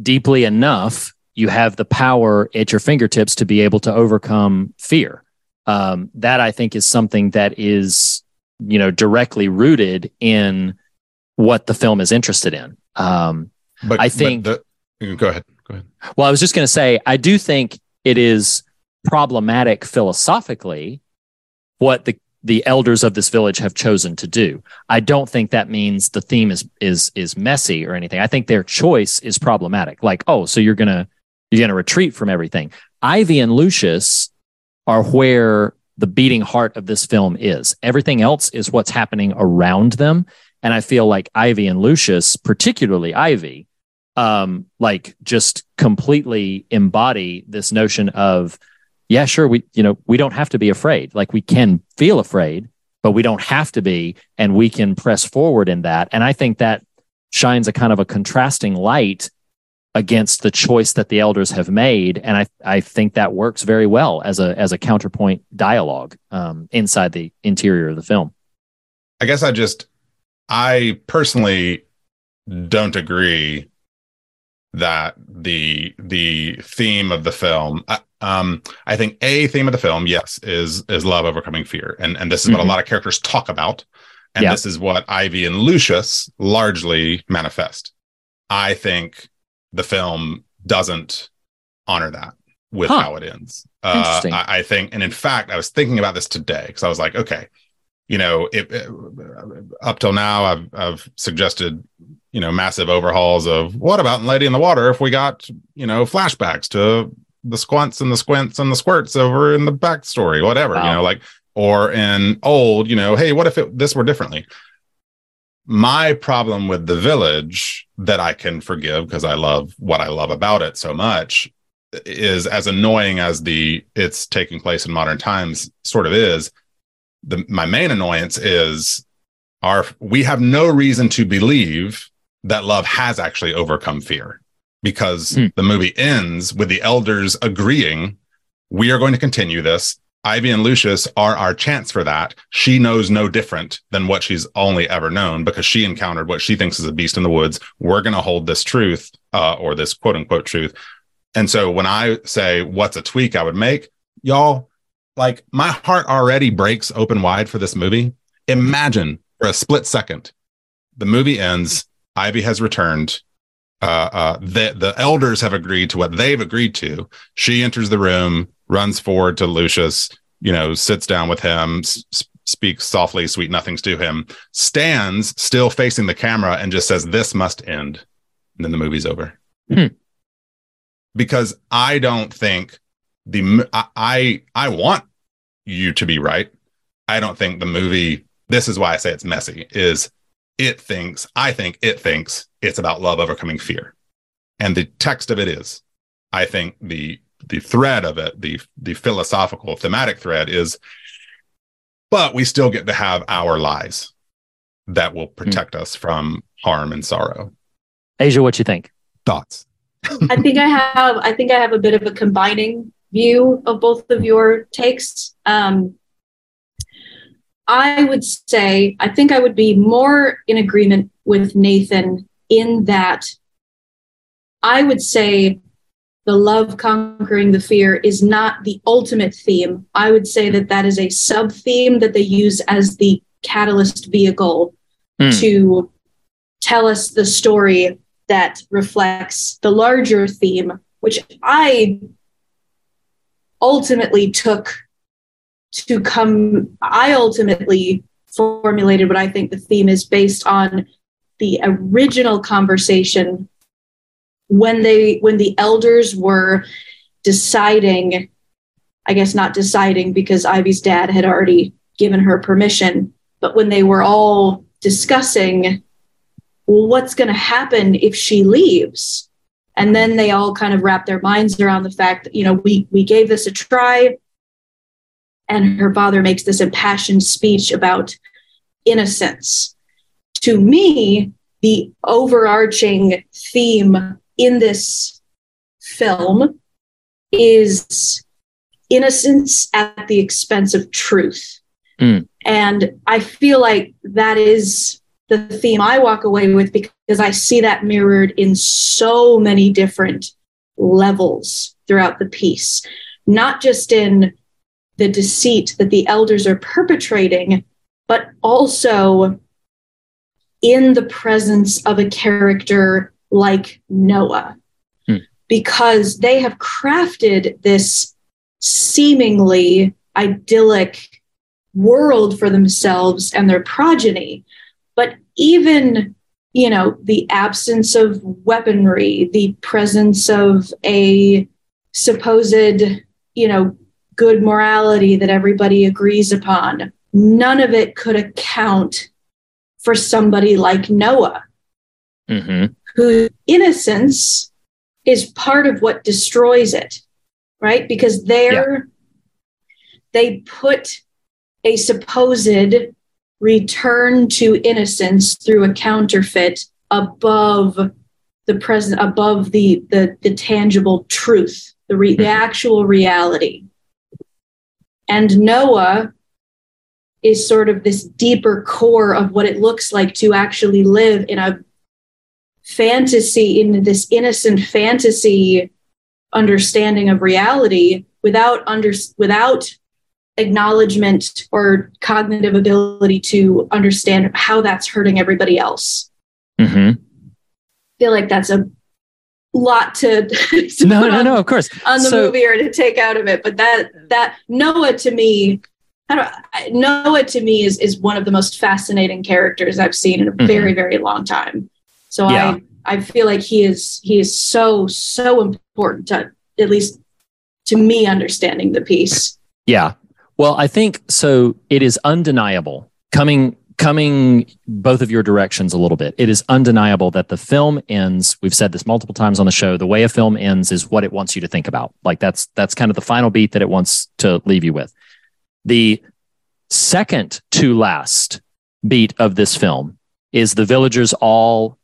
deeply enough, you have the power at your fingertips to be able to overcome fear. Um, that I think is something that is, you know, directly rooted in what the film is interested in. Um, But I but think- the, go ahead, go ahead. well, I was just going to say, I do think it is problematic philosophically what the the elders of this village have chosen to do. I don't think that means the theme is is is messy or anything. I think their choice is problematic. Like, oh, so you're gonna you're gonna retreat from everything. Ivy and Lucius are where the beating heart of this film is. Everything else is what's happening around them. And I feel like Ivy and Lucius, particularly Ivy, um, like just completely embody this notion of, yeah, sure, we, you know, we don't have to be afraid. Like we can feel afraid, but we don't have to be, and we can press forward in that. And I think that shines a kind of a contrasting light against the choice that the elders have made and i i think that works very well as a as a counterpoint dialogue um, inside the interior of the film I guess I just, I personally don't agree that the the theme of the film uh, um i think a theme of the film yes is is love overcoming fear and and this is what a Mhm. lot of characters talk about and Yeah. this is what ivy and lucius largely manifest i think the film doesn't honor that with Huh. how it ends uh I, I think and in fact i was thinking about this today because i was like okay you know it, it- uh, up till now i've i've suggested you know massive overhauls of what about lady in the water if we got you know flashbacks to the squints and the squints and the squirts over in the backstory whatever you know like or in old you know hey what if it, this were differently? My problem with the village that i can forgive because i love what i love about it so much is as annoying as the it's taking place in modern times sort of is the my main annoyance is our we have no reason to believe that love has actually overcome fear because Hmm. the movie ends with the elders agreeing we are going to continue this. Ivy and lucius are our chance for that. She knows no different than what she's only ever known because she encountered what she thinks is a beast in the woods. We're going to hold this truth uh, or this quote unquote truth. And so when i say what's a tweak i would make? Y'all like my heart already breaks open wide for this movie imagine for a split second the movie ends ivy has returned uh, uh, the the elders have agreed to what they've agreed to. She enters the room, runs forward to Lucius, you know, sits down with him, s- speaks softly, sweet nothings to him, stands still facing the camera, and just says, "This must end." And then the movie's over. Hmm. Because I don't think the I I want you to be right. I don't think the movie. This is why I say it's messy. Is it thinks I think it thinks it's about love overcoming fear, and the text of it is. I think the the thread of it, the the philosophical thematic thread is, but we still get to have our lies that will hmm. protect us from harm and sorrow. asia what you think Thoughts? I think I have I think I have a bit of a combining view of both of your takes. Um, I would say I think I would be more in agreement with Nathan in that I would say the love conquering the fear is not the ultimate theme. I would say that that is a sub theme that they use as the catalyst vehicle Hmm. to tell us the story that reflects the larger theme, which I ultimately took to come. I ultimately formulated what I think the theme is based on the original conversation when they when the elders were deciding i guess not deciding because ivy's dad had already given her permission but when they were all discussing well, what's going to happen if she leaves and then they all kind of wrap their minds around the fact that you know we we gave this a try and her father makes this impassioned speech about innocence to me the overarching theme in this film is innocence at the expense of truth. Mm. And I feel like that is the theme I walk away with because I see that mirrored in so many different levels throughout the piece, not just in the deceit that the elders are perpetrating, but also in the presence of a character like Noah. Hmm. Because they have crafted this seemingly idyllic world for themselves and their progeny. But even, you know, the absence of weaponry, the presence of a supposed, you know, good morality that everybody agrees upon, none of it could account for somebody like Noah, hmm whose innocence is part of what destroys it, right? Because they're they put a supposed return to innocence through a counterfeit above the present above the the the tangible truth, the re, the mm-hmm. actual reality. And Noah is sort of this deeper core of what it looks like to actually live in a fantasy in this innocent fantasy understanding of reality without under without acknowledgement or cognitive ability to understand how that's hurting everybody else. Mm-hmm. I feel like that's a lot to, to No, no, on, no. Of course. on the So- movie or to take out of it. But that that Noah to me, I don't Noah to me is is one of the most fascinating characters I've seen in a Mhm. very very long time. So Yeah. I I feel like he is he is so so important to at least to me understanding the piece. Yeah. Well, I think so. It is undeniable coming coming both of your directions a little bit. It is undeniable that the film ends. We've said this multiple times on the show. The way a film ends is what it wants you to think about. Like that's that's kind of the final beat that it wants to leave you with. The second to last beat of this film is the villagers all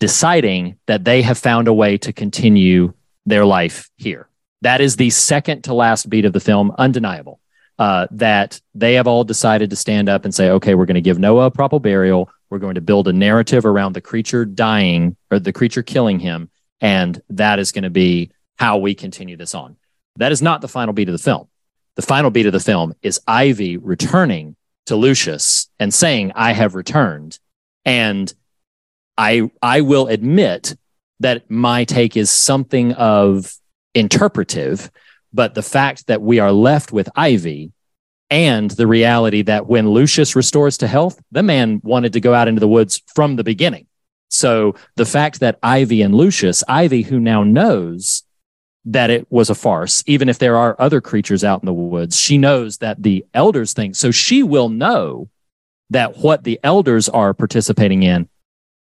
deciding that they have found a way to continue their life here. That is the second to last beat of the film, undeniable. Uh, that they have all decided to stand up and say, okay, we're going to give Noah a proper burial. We're going to build a narrative around the creature dying or the creature killing him. And that is going to be how we continue this on. That is not the final beat of the film. The final beat of the film is Ivy returning to Lucius and saying, I have returned. And I, I will admit that my take is something of interpretive, but the fact that we are left with Ivy and the reality that when Lucius restores to health, the man wanted to go out into the woods from the beginning. So the fact that Ivy and Lucius, Ivy, who now knows that it was a farce, even if there are other creatures out in the woods, she knows that the elders think so. She will know that what the elders are participating in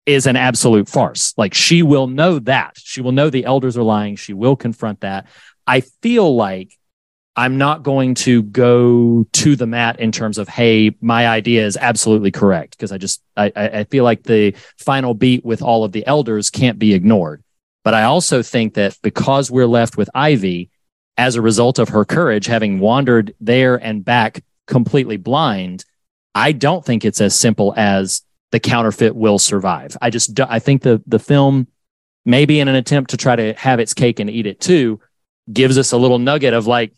is an absolute farce. Like she will know that. She will know the elders are lying. She will confront that. I feel like I'm not going to go to the mat in terms of, hey, my idea is absolutely correct. Because I just I, I I feel like the final beat with all of the elders can't be ignored. But I also think that because we're left with Ivy, as a result of her courage, having wandered there and back completely blind, I don't think it's as simple as the counterfeit will survive. I just I think the the film maybe in an attempt to try to have its cake and eat it too gives us a little nugget of like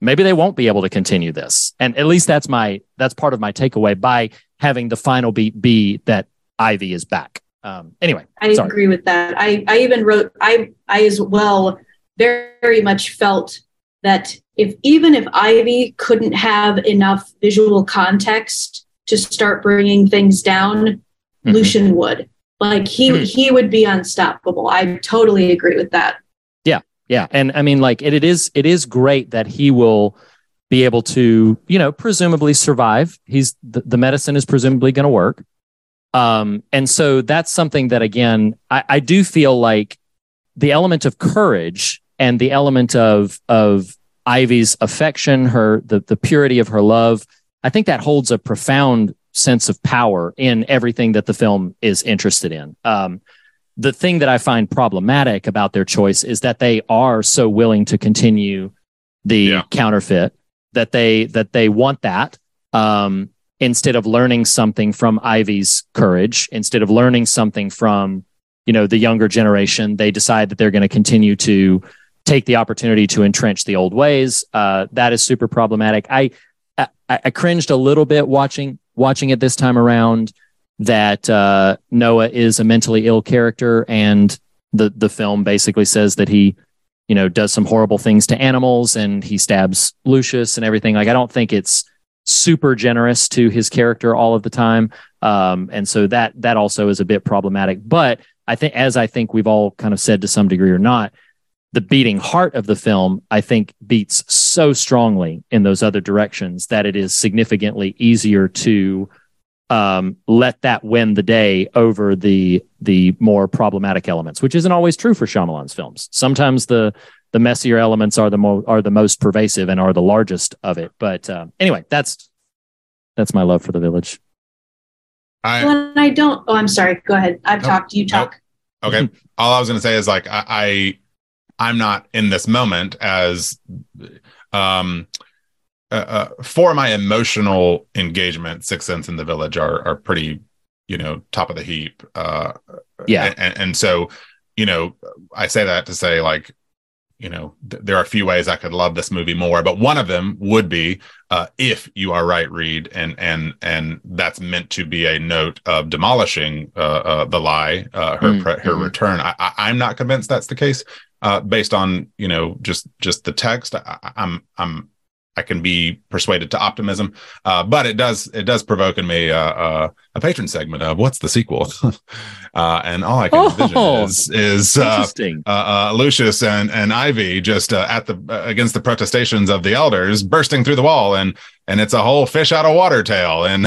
maybe they won't be able to continue this. And at least that's my that's part of my takeaway by having the final beat be that Ivy is back. Um anyway, I sorry. agree with that. I, I even wrote I I as well very, very much felt that if even if Ivy couldn't have enough visual context to start bringing things down, Mhm. Lucian would. Like he Mhm. he would be unstoppable. I totally agree with that. Yeah, and I mean, like it, it is it is great that he will be able to, you know, presumably survive. He's the, the medicine is presumably going to work, um, and so that's something that again, I, I do feel like the element of courage and the element of of Ivy's affection, her the the purity of her love, I think that holds a profound sense of power in everything that the film is interested in. Um, the thing that I find problematic about their choice is that they are so willing to continue the Yeah. counterfeit that they that they want that um, instead of learning something from Ivy's courage, instead of learning something from you know the younger generation, they decide that they're going to continue to take the opportunity to entrench the old ways. Uh, that is super problematic. I, I I cringed a little bit watching watching it this time around that uh, Noah is a mentally ill character, and the the film basically says that he, you know, does some horrible things to animals, and he stabs Lucius and everything. Like I don't think it's super generous to his character all of the time, um, and so that that also is a bit problematic. But I think, as I think we've all kind of said to some degree or not, the beating heart of the film, I think, beats so strongly in those other directions that it is significantly easier to um, let that win the day over the the more problematic elements, which isn't always true for Shyamalan's films. Sometimes the the messier elements are the mo- are the most pervasive and are the largest of it. But uh, anyway, that's that's my love for the village. I When I don't oh I'm sorry, go ahead. I've Nope. talked, you talk. Okay. All I was going to say is like I, I I'm not in this moment as um uh, uh, for my emotional engagement. Six Sense and The Village are are pretty you know top of the heap. Uh, Yeah. and, and so you know I say that to say like you know th- there are a few ways I could love this movie more, but one of them would be uh, if you are right, Reed, and and and that's meant to be a note of demolishing uh, uh, the lie, uh, her Mm, pre- her mhm. return. I, I, I'm not convinced that's the case, uh, based on you know just just the text. I, I- I'm I'm I can be persuaded to optimism, uh, but it does it does provoke in me uh, uh, a patron segment of what's the sequel, uh, and all I can envision Oh, is is uh, uh, uh, Lucius and and Ivy just uh, at the against the protestations of the elders, bursting through the wall, and and it's a whole fish out of water tale, and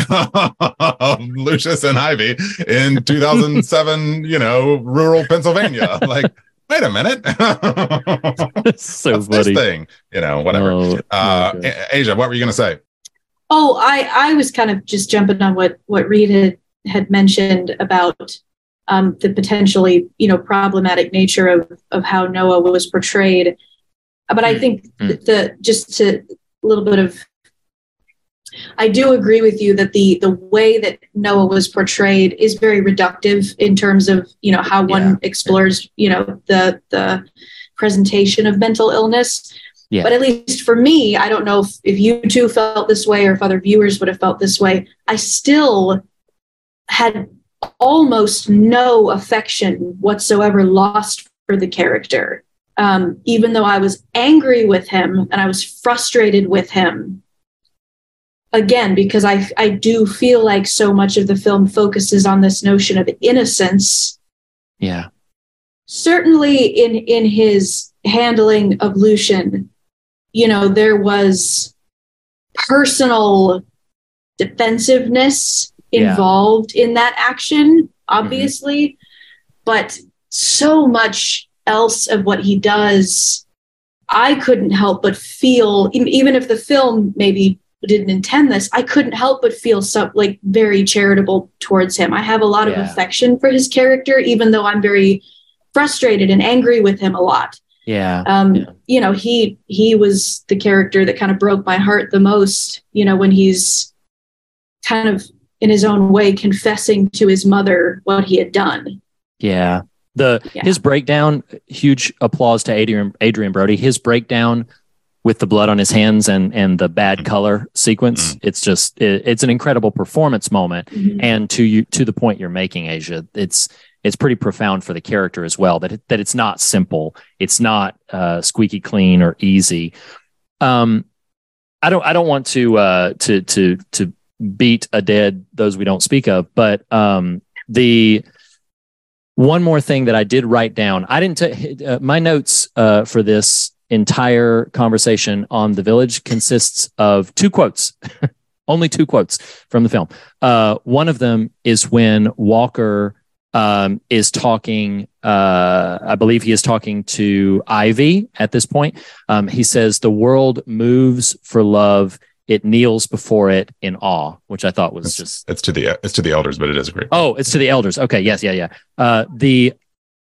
Lucius and Ivy in 2007, you know, rural Pennsylvania. Like, wait a minute, so what's this thing? You know, whatever. Oh, uh, okay. Asia, what were you going to say? Oh, I I was kind of just jumping on what what Reed had had mentioned about um, the potentially you know problematic nature of of how Noah was portrayed, but I Mm, think mm. that the just to a little bit of I do agree with you that the the way that Noah was portrayed is very reductive in terms of you know how one Yeah. explores you know the the presentation of mental illness. Yeah. But at least for me, I don't know if, if you two felt this way or if other viewers would have felt this way. I still had almost no affection whatsoever lost for the character. Um, even though I was angry with him and I was frustrated with him. Again, because I I do feel like so much of the film focuses on this notion of innocence Yeah. certainly in in his handling of Lucian, you know, there was personal defensiveness Yeah. involved in that action, mm-hmm. obviously, but so much else of what he does, I couldn't help but feel, even if the film maybe didn't intend this, I couldn't help but feel so like very charitable towards him. I have a lot of affection for his character, even though I'm very frustrated and angry with him a lot. Yeah. Um, Yeah. You know, he he was the character that kind of broke my heart the most. You know, when he's kind of in his own way confessing to his mother what he had done. Yeah. The Yeah. his breakdown, huge applause to Adrien Adrien Brody. His breakdown with the blood on his hands and and the bad color sequence. It's just it, it's an incredible performance moment. And to you to the point you're making, Asia, it's it's pretty profound for the character as well. That it, that it's not simple. It's not uh, squeaky clean or easy. Um, I don't I don't want to uh, to to to beat a dead those we don't speak of, but um, the one more thing that I did write down. I didn't t- uh, my notes uh, for this entire conversation on the village consists of two quotes. Only two quotes from the film. Uh, one of them is when Walker um, is talking. Uh, I believe he is talking to Ivy at this point. Um, he says, "The world moves for love; it kneels before it in awe," which I thought was It's, just it's to the it's to the elders, but it is a great. Oh, it's to the elders. Okay, yes, yeah, yeah. Uh, the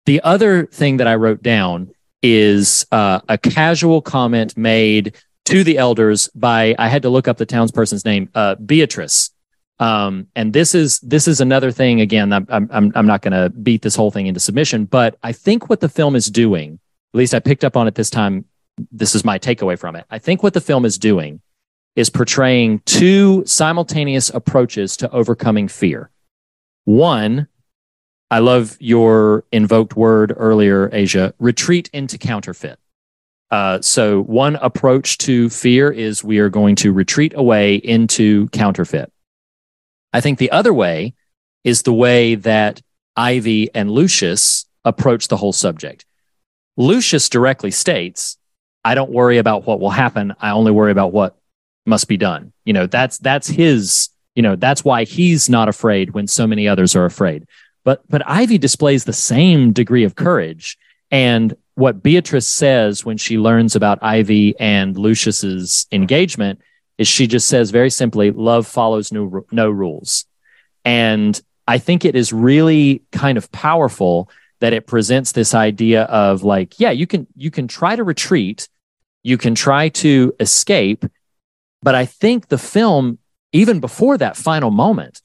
the other thing that I wrote down is uh, a casual comment made to the elders by I had to look up the townsperson's name, uh, Beatrice. Um, and this is this is another thing. Again, I'm I'm I'm not going to beat this whole thing into submission, but I think what the film is doing, at least I picked up on it this time. This is my takeaway from it. I think what the film is doing is portraying two simultaneous approaches to overcoming fear. One, I love your invoked word earlier, Asia, retreat into counterfeit. Uh, so, one approach to fear is we are going to retreat away into counterfeit. I think the other way is the way that Ivy and Lucius approach the whole subject. Lucius directly states, I don't worry about what will happen. I only worry about what must be done. You know, that's that's his, you know, that's why he's not afraid when so many others are afraid. But but Ivy displays the same degree of courage. And what Beatrice says when she learns about Ivy and Lucius's engagement is she just says very simply, love follows no, no rules. And I think it is really kind of powerful that it presents this idea of like, yeah, you can you can try to retreat, you can try to escape, but I think the film, even before that final moment,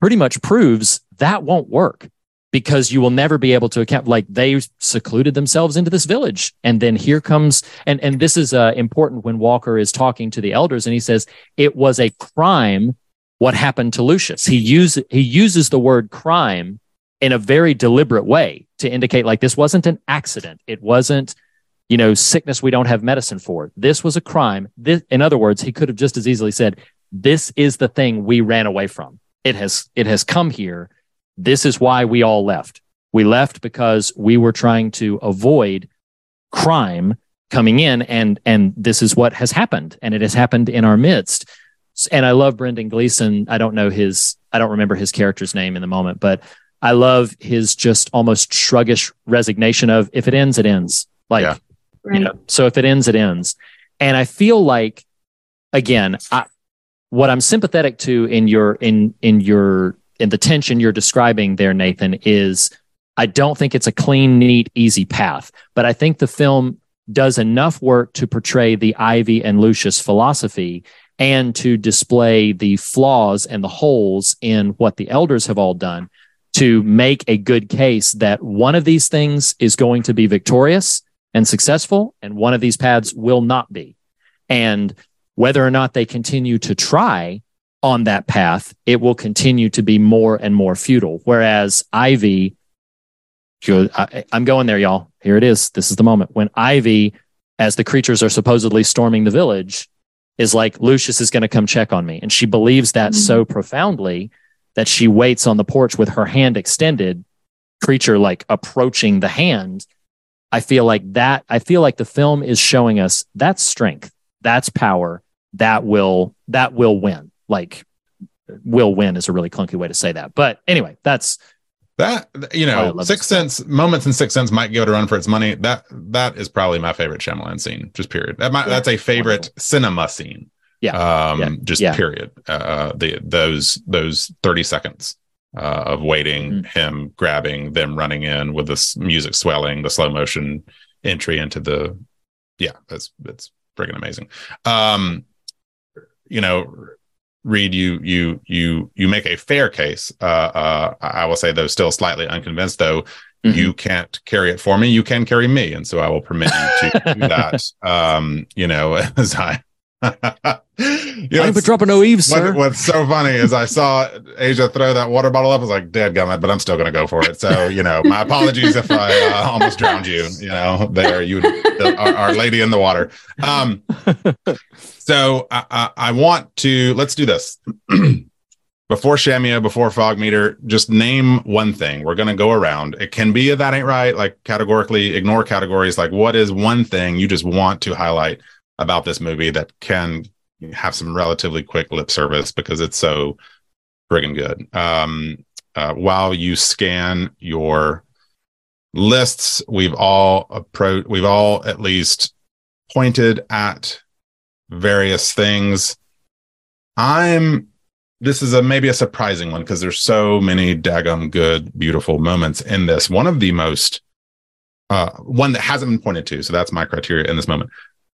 pretty much proves that won't work because you will never be able to account like they secluded themselves into this village. And then here comes and and this is uh, important when walker is talking to the elders and he says it was a crime what happened to lucius. He use he uses the word crime in a very deliberate way to indicate like this wasn't an accident. It wasn't you know sickness we don't have medicine for. This was a crime. This in other words he could have just as easily said this is the thing we ran away from. It has it has come here this is why we all left. We left because we were trying to avoid crime coming in and and this is what has happened and it has happened in our midst. And I love Brendan Gleeson. I don't know his I don't remember his character's name in the moment, but I love his just almost shruggish resignation of if it ends, it ends. Like Yeah. Right. you know, so if it ends, it ends. And I feel like, again, I, what I'm sympathetic to in your in in your in the tension you're describing there, Nathan, is I don't think it's a clean, neat, easy path. But I think the film does enough work to portray the Ivy and Lucius philosophy and to display the flaws and the holes in what the elders have all done to make a good case that one of these things is going to be victorious and successful, and one of these paths will not be. And whether or not they continue to try on that path, it will continue to be more and more futile. Whereas Ivy, I, I'm going there, y'all. Here it is. This is the moment when Ivy, as the creatures are supposedly storming the village, is like, Lucius is going to come check on me. And she believes that mm-hmm. so profoundly that she waits on the porch with her hand extended, creature like approaching the hand. I feel like that, I feel like the film is showing us that's strength, that's power, that will, that will win. Like, will win is a really clunky way to say that. But anyway, that's That you know, Sixth Sense moments in Sixth Sense might give it a run for its money. That that is probably my favorite Shyamalan scene. Just period. That might, Yeah. that's a favorite cinema scene. Yeah. Um, Yeah. just Yeah. period. Uh, the those those thirty seconds uh, of waiting, Mm. him grabbing, them running in with this music swelling, the slow motion entry into the. Yeah, that's that's friggin' amazing. Um, you know, Reed, you you you you make a fair case. Uh, uh, I will say, though, still slightly unconvinced. Though Mhm. you can't carry it for me, you can carry me, and so I will permit you to do that. Um, you know, as I. you know, I ain't been dropping no eaves, sir. what, what's so funny is I saw Asia throw that water bottle up. I was like, dead gummit, but I'm still going to go for it. So, you know, my apologies if I uh, almost drowned you, you know, there, you, our, our lady in the water. Um, so I, I, I want to, let's do this. before Shamia, before Fog Meter, just name one thing. We're going to go around. It can be that ain't right, like categorically ignore categories. Like, what is one thing you just want to highlight about this movie that can have some relatively quick lip service because it's so friggin' good. Um, uh, while you scan your lists, we've all approached, we've all at least pointed at various things. I'm this is a maybe a surprising one because there's so many daggum good, beautiful moments in this. One of the most uh one that hasn't been pointed to, so that's my criteria in this moment.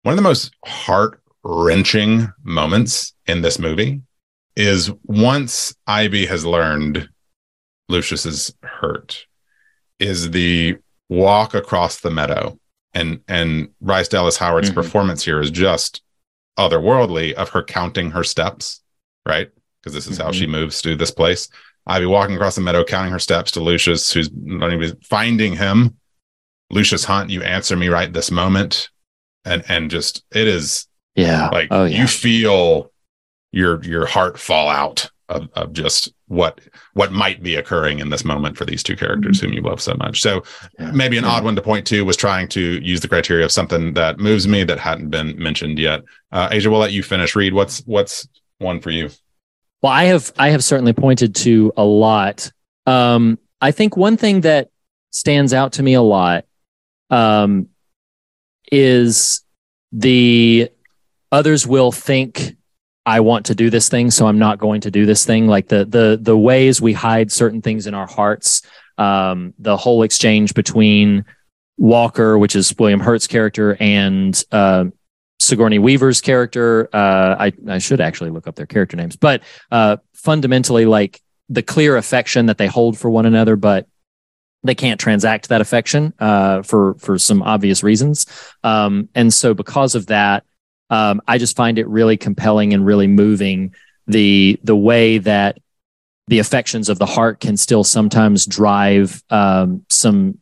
One of the most heart wrenching moments in this movie is once Ivy has learned Lucius is hurt, is the walk across the meadow. And and Bryce Dallas Howard's Mhm. performance here is just otherworldly of her counting her steps, right? Because this is how she moves to this place. Ivy walking across the meadow, counting her steps to Lucius, who's not even finding him. Lucius Hunt, you answer me right this moment. And and just it is yeah. like oh yeah. you feel your your heart fall out of, of just what what might be occurring in this moment for these two characters whom you love so much so Yeah. maybe an Yeah. odd one to point to was trying to use the criteria of something that moves me that hadn't been mentioned yet uh asia we'll let you finish Reed what's what's one for you Well, I have I have certainly pointed to a lot. Um, I think one thing that stands out to me a lot um, is the others will think I want to do this thing, so I'm not going to do this thing. Like the the the ways we hide certain things in our hearts, um, the whole exchange between Walker, which is William Hurt's character, and uh, Sigourney Weaver's character. Uh, I I should actually look up their character names, but uh, fundamentally, like the clear affection that they hold for one another, but they can't transact that affection uh, for for some obvious reasons. Um, and so, because of that, um, I just find it really compelling and really moving the the way that the affections of the heart can still sometimes drive um, some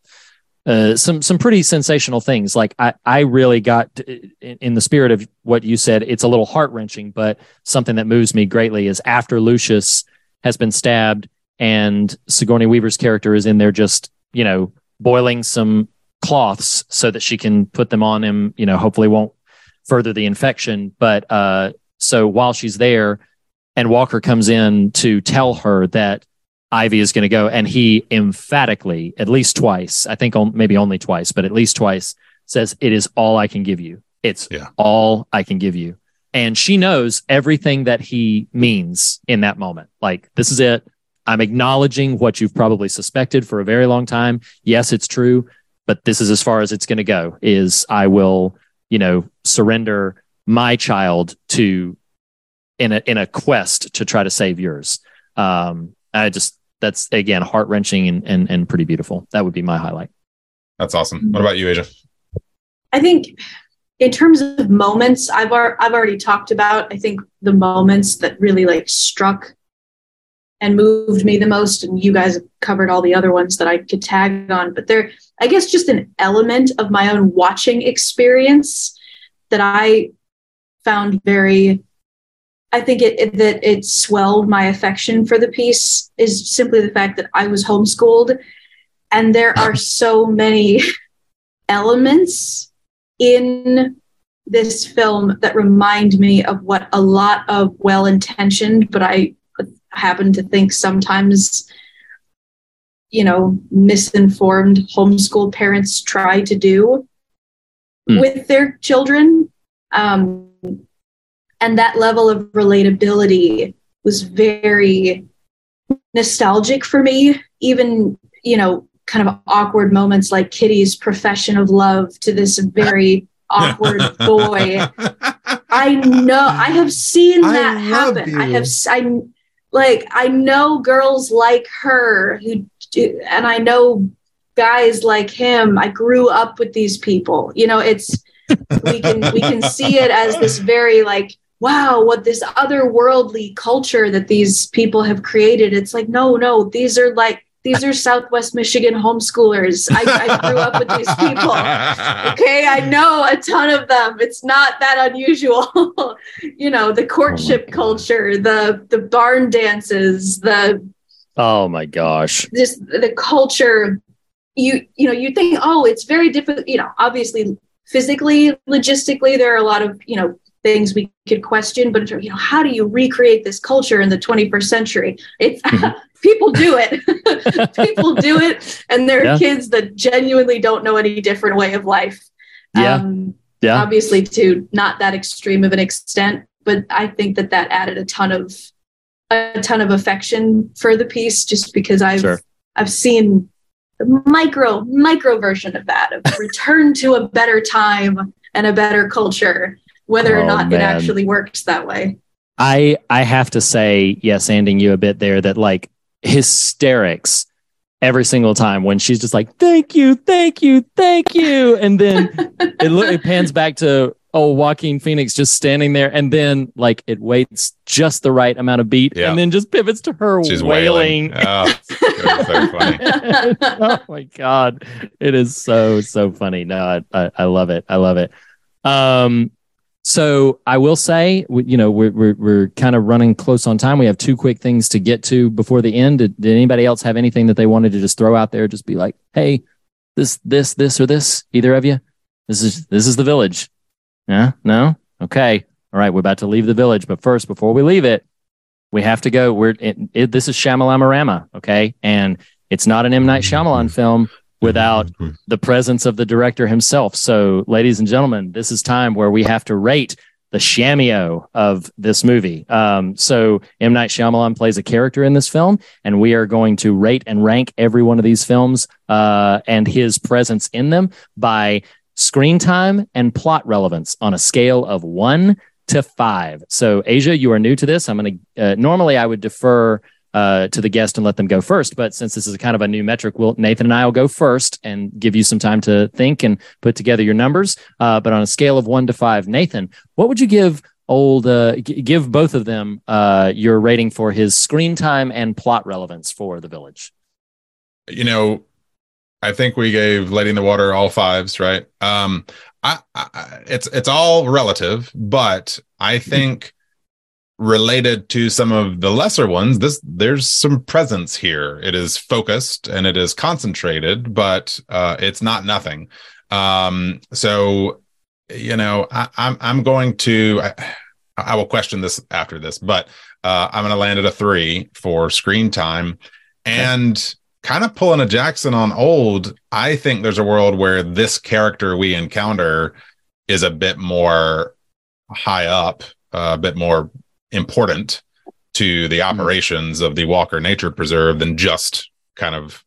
uh, some some pretty sensational things. Like I I really got in, in the spirit of what you said. It's a little heart wrenching, but something that moves me greatly is after Lucius has been stabbed and Sigourney Weaver's character is in there just you know boiling some cloths so that she can put them on him. You know, hopefully won't further the infection. But uh, so while she's there, and Walker comes in to tell her that Ivy is going to go, and he emphatically, at least twice, I think on, maybe only twice, but at least twice, says, It is all I can give you. It's Yeah. all I can give you. And she knows everything that he means in that moment. Like, this is it. I'm acknowledging what you've probably suspected for a very long time. Yes, it's true, but this is as far as it's going to go. Is I will, you know, surrender my child to in a in a quest to try to save yours. Um, I just that's again heart wrenching and, and and pretty beautiful. That would be my highlight. That's awesome. What about you, Asia? I think in terms of moments, I've ar- I've already talked about. I think the moments that really like struck and moved me the most, and you guys have covered all the other ones that I could tag on. But they're, I guess, just an element of my own watching experience that I found very. I think it, it that it swelled my affection for the piece is simply the fact that I was homeschooled, and there are so many elements in this film that remind me of what a lot of well intentioned, but I happen to think sometimes, you know, misinformed homeschool parents try to do Hmm. with their children. Um, and that level of relatability was very nostalgic for me, even, you know, kind of awkward moments like Kitty's profession of love to this very awkward boy. I know I have seen that love happen. I have I like I know girls like her who do, and I know guys like him. I grew up with these people. You know, it's we can we can see it as this very like wow what this otherworldly culture that these people have created it's like no no these are like these are southwest michigan homeschoolers. I, I grew up with these people. Okay i know a ton of them. It's not that unusual. You know the courtship God. culture the the barn dances the Oh my gosh. just the culture. You you know you think oh it's very difficult. You know obviously physically logistically there are a lot of you know things we could question but you know how do you recreate this culture in the 21st century? It's Mhm. people do it people do it and there are Yeah. kids that genuinely don't know any different way of life Yeah. um, Yeah. obviously to not that extreme of an extent but i think that that added a ton of a ton of affection for the piece just because i've Sure. i've seen the micro micro version of that of return to a better time and a better culture whether or Oh, not man. it actually works that way I I have to say, yes, ending you a bit there that like hysterics every single time when she's just like, thank you, thank you, thank you. And then it, lo- it pans back to oh Joaquin Phoenix just standing there and then like it waits just the right amount of beat Yeah. and then just pivots to her She's wailing. wailing. Oh, so funny. oh my god it is so so funny no I, I i love it i love it um so i will say you know we're, we're we're kind of running close on time. We have two quick things to get to before the end. Did, did anybody else have anything that they wanted to just throw out there? Just be like hey this this this or this either of you? This is this is the village. Yeah? No? Okay. All right we're about to leave the village but first before we leave it we have to go. We're it, it, this is Shyamalan okay, and it's not an M. Night Shyamalan film without the presence of the director himself. So, ladies and gentlemen, this is time where we have to rate the Shamio of this movie. Um, so M Night Shyamalan plays a character in this film, and we are going to rate and rank every one of these films uh, and his presence in them by screen time and plot relevance on a scale of one to five. So, Asia, you are new to this. I'm going to uh, normally I would defer uh, to the guest and let them go first. But since this is kind of a new metric, we'll, Nathan and I will go first and give you some time to think and put together your numbers. Uh, but on a scale of one to five, Nathan, what would you give old uh, g- give both of them uh, your rating for his screen time and plot relevance for the village? You know, I think we gave in the Water all fives, right? Um, I, I, it's it's all relative, but I think related to some of the lesser ones this there's some presence here. It is focused and it is concentrated but uh it's not nothing. Um so you know I, i'm i'm going to I, I will question this after this but uh i'm going to land at a three for screen time. And okay. kind of pulling a jackson on old i think there's a world where this character we encounter is a bit more high up uh, a bit more important to the mm-hmm. operations of the Walker Nature Preserve than just kind of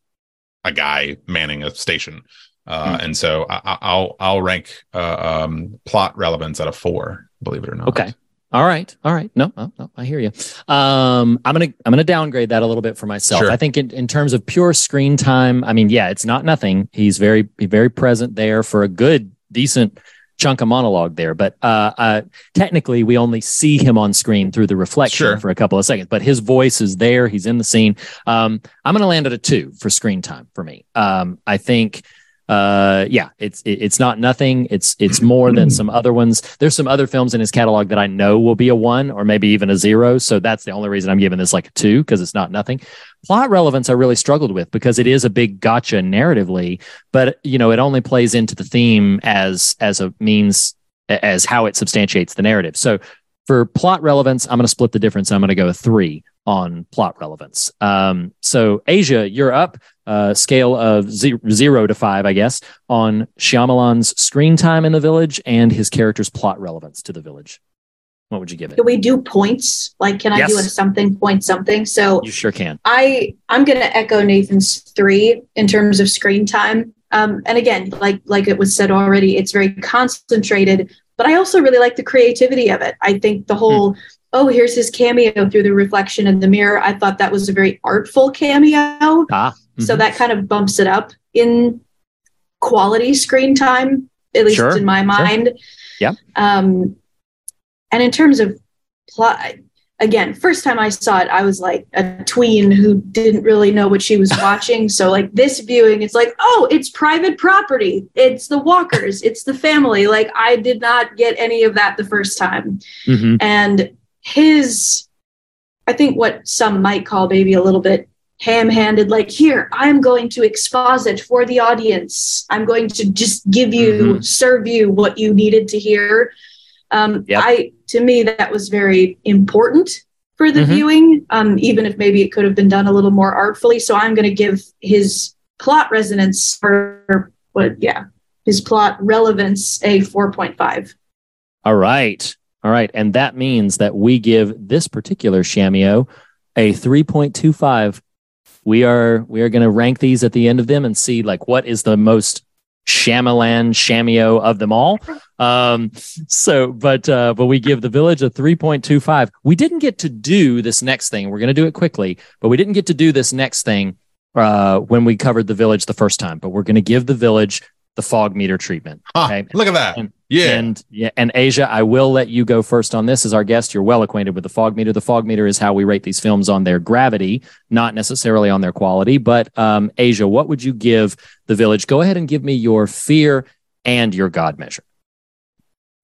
a guy manning a station. Uh, mm. And so I, will I'll rank uh, um, plot relevance at a four, believe it or not. Okay. All right. All right. No, no, no I hear you. Um, I'm gonna I'm gonna downgrade that a little bit for myself. Sure. I think in, in terms of pure screen time, I mean, yeah, it's not nothing. He's very very present there for a good, decent chunk of monologue there. But uh, uh, technically, we only see him on screen through the reflection sure. for a couple of seconds. But his voice is there; he's in the scene. Um, I'm going to land at a two for screen time for me. Um, I think uh yeah it's it, it's not nothing. It's it's more than some other ones. There's some other films in his catalog that i know will be a one or maybe even a zero. So that's the only reason i'm giving this like a two because it's not nothing. Plot relevance i really struggled with because it is a big gotcha narratively but you know it only plays into the theme as as a means as how it substantiates the narrative. So for plot relevance i'm going to split the difference i'm going to go a three on plot relevance. Um, so, Asia, you're up. Uh, scale of zero, zero to five, I guess, on Shyamalan's screen time in the village and his character's plot relevance to the village. What would you give it? Can we do points? Like, can I do a something point something? So you sure can. I I'm going to echo Nathan's three in terms of screen time. Um, and again, like like it was said already, it's very concentrated. But I also really like the creativity of it. I think the whole mm oh, here's his cameo through the reflection in the mirror. I thought that was a very artful cameo. Ah, mm-hmm. So that kind of bumps it up in quality screen time, at least sure, in my mind. Sure. Yeah. Um, and in terms of plot, again, first time I saw it, I was like a tween who didn't really know what she was watching. so, like this viewing, it's like, oh, it's private property. It's the Walkers. It's the family. Like I did not get any of that the first time. Mm-hmm. And his, I think what some might call maybe a little bit ham handed, like, here, I'm going to exposit for the audience. I'm going to just give you, mm-hmm. serve you what you needed to hear. Um, yep. I, to me, that was very important for the mm-hmm. viewing, um, even if maybe it could have been done a little more artfully. So I'm going to give his plot resonance for what, yeah, his plot relevance a 4.5. All right. All right. And that means that we give this particular Shamio a 3.25. We are we are going to rank these at the end of them and see like what is the most Shyamalan Shamio of them all. Um, so, but uh, but we give the village a 3.25. We didn't get to do this next thing. We're going to do it quickly, but we didn't get to do this next thing uh, when we covered the village the first time. But we're going to give the village the fog meter treatment. Okay? Huh, look at that. And, yeah. And yeah, and Asia, I will let you go first on this as our guest. You're well acquainted with the fog meter. The fog meter is how we rate these films on their gravity, not necessarily on their quality. But um, Asia, what would you give The Village? Go ahead and give me your fear and your God measure.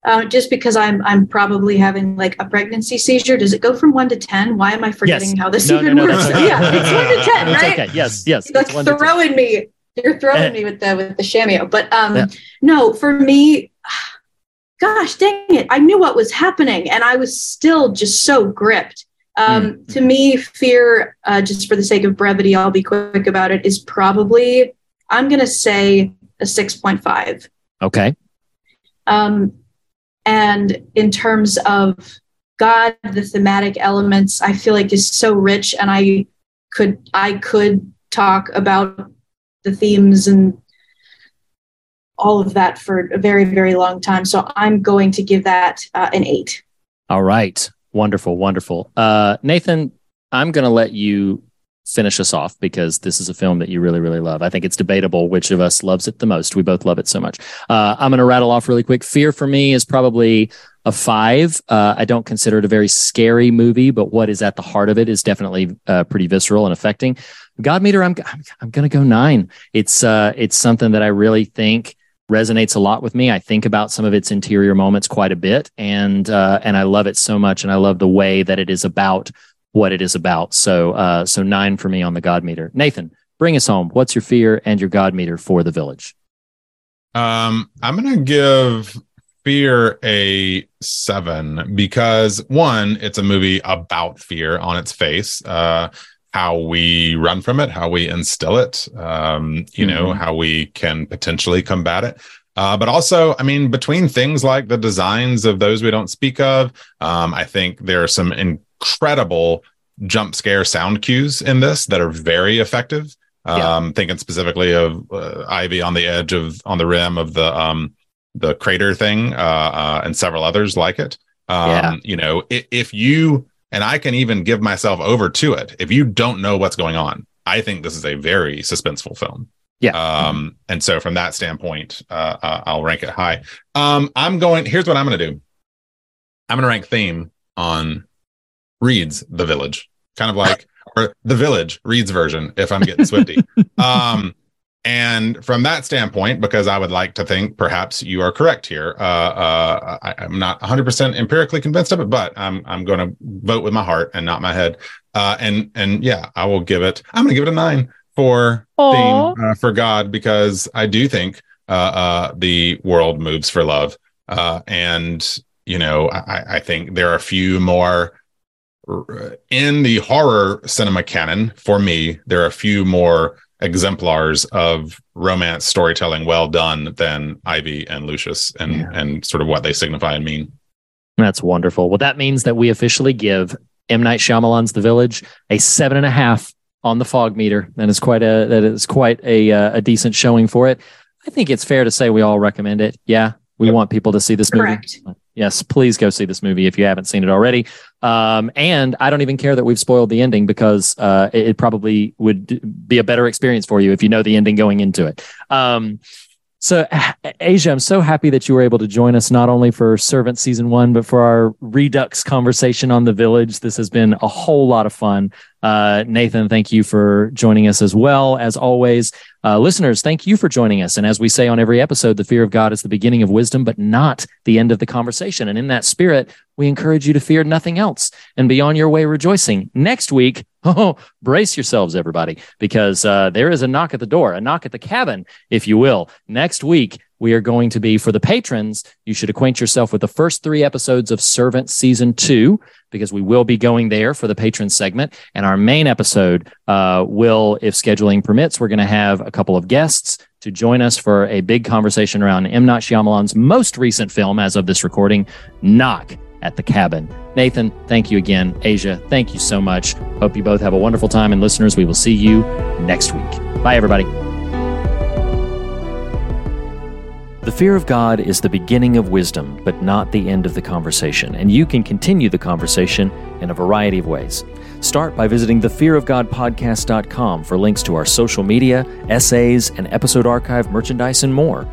Uh, just because I'm I'm probably having like a pregnancy seizure. Does it go from one to ten? Why am I forgetting yes. how this no, even no, no, works? Okay. yeah, it's one to ten, right? Okay. Yes, yes. You're like throwing me. You're throwing me with the with the shamio. But um, yeah. no, for me, gosh dang it, I knew what was happening and I was still just so gripped. Um, mm-hmm. To me, fear, uh, just for the sake of brevity, I'll be quick about it, is probably, I'm going to say a 6.5. Okay. Um, And in terms of God, the thematic elements, I feel like is so rich, and I could I could talk about the themes and all of that for a very very long time. So I'm going to give that uh, an eight. All right, wonderful, wonderful. Uh, Nathan, I'm going to let you finish us off because this is a film that you really, really love. I think it's debatable which of us loves it the most. We both love it so much. Uh, I'm going to rattle off really quick. Fear for me is probably a five. Uh, I don't consider it a very scary movie, but what is at the heart of it is definitely uh, pretty visceral and affecting. God Meter, I'm I'm, I'm going to go nine. It's uh, it's something that I really think resonates a lot with me. I think about some of its interior moments quite a bit, and uh, and I love it so much, and I love the way that it is about what it is about. So, uh, so nine for me on the God meter. Nathan, bring us home. What's your fear and your God meter for the village? Um, I'm gonna give fear a seven because one, it's a movie about fear on its face. Uh, how we run from it, how we instill it, um, you mm-hmm. know, how we can potentially combat it. Uh, but also, I mean, between things like the designs of those we don't speak of, um, I think there are some incredible jump scare sound cues in this that are very effective. Yeah. Um, thinking specifically of uh, Ivy on the edge of on the rim of the um, the crater thing, uh, uh, and several others like it. Um, yeah. You know, if, if you and I can even give myself over to it. If you don't know what's going on, I think this is a very suspenseful film. Yeah. Um, and so from that standpoint, uh, uh, I'll rank it high. Um, I'm going. Here's what I'm going to do. I'm going to rank theme on Reed's The Village, kind of like or The Village Reed's version. If I'm getting swifty, um, and from that standpoint, because I would like to think perhaps you are correct here. Uh, uh, I, am not 100% empirically convinced of it, but I'm I'm going to vote with my heart and not my head. Uh, and and yeah, I will give it. I'm going to give it a nine for Aww. theme uh, for God because I do think uh, uh, the world moves for love, and you know I, I think there are a few more in the horror cinema canon, for me, there are a few more exemplars of romance storytelling well done than Ivy and Lucius and yeah. and sort of what they signify and mean. That's wonderful. Well, that means that we officially give M Night Shyamalan's The Village a seven and a half on the fog meter. That is quite a that is quite a uh, a decent showing for it. I think it's fair to say we all recommend it. Yeah, we yep. want people to see this movie. Yes, please go see this movie if you haven't seen it already. Um, and I don't even care that we've spoiled the ending because uh, it, it, probably would be a better experience for you if you know the ending going into it. Um, so, Asia, I'm so happy that you were able to join us not only for Servant season one, but for our Redux conversation on the village. This has been a whole lot of fun. Uh, Nathan, thank you for joining us as well. As always, uh, listeners, thank you for joining us. And as we say on every episode, the fear of God is the beginning of wisdom, but not the end of the conversation. And in that spirit, we encourage you to fear nothing else and be on your way rejoicing. Next week, oh, brace yourselves, everybody, because uh, there is a knock at the door, a knock at the cabin, if you will. Next week, we are going to be for the patrons. You should acquaint yourself with the first three episodes of Servant Season 2, because we will be going there for the patron segment. And our main episode uh, will, if scheduling permits, we're going to have a couple of guests to join us for a big conversation around M. Night Shyamalan's most recent film, as of this recording, Knock at the Cabin. Nathan, thank you again. Asia, thank you so much. Hope you both have a wonderful time. And listeners, we will see you next week. Bye, everybody. The fear of God is the beginning of wisdom, but not the end of the conversation, and you can continue the conversation in a variety of ways. Start by visiting thefearofgodpodcast.com for links to our social media, essays, and episode archive merchandise and more.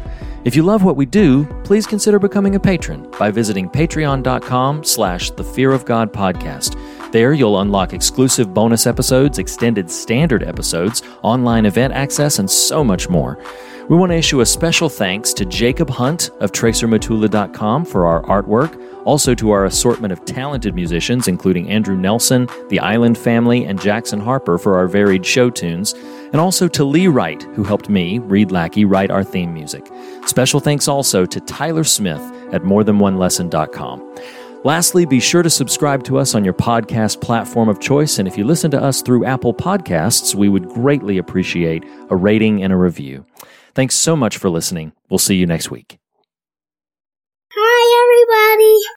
If you love what we do, please consider becoming a patron by visiting patreon.com slash the fear of God podcast. There, you'll unlock exclusive bonus episodes, extended standard episodes, online event access, and so much more. We want to issue a special thanks to Jacob Hunt of TracerMatula.com for our artwork, also to our assortment of talented musicians, including Andrew Nelson, the Island Family, and Jackson Harper for our varied show tunes, and also to Lee Wright, who helped me, Reed Lackey, write our theme music. Special thanks also to Tyler Smith at morethanonelesson.com. Lastly, be sure to subscribe to us on your podcast platform of choice. And if you listen to us through Apple Podcasts, we would greatly appreciate a rating and a review. Thanks so much for listening. We'll see you next week. Hi. Everybody.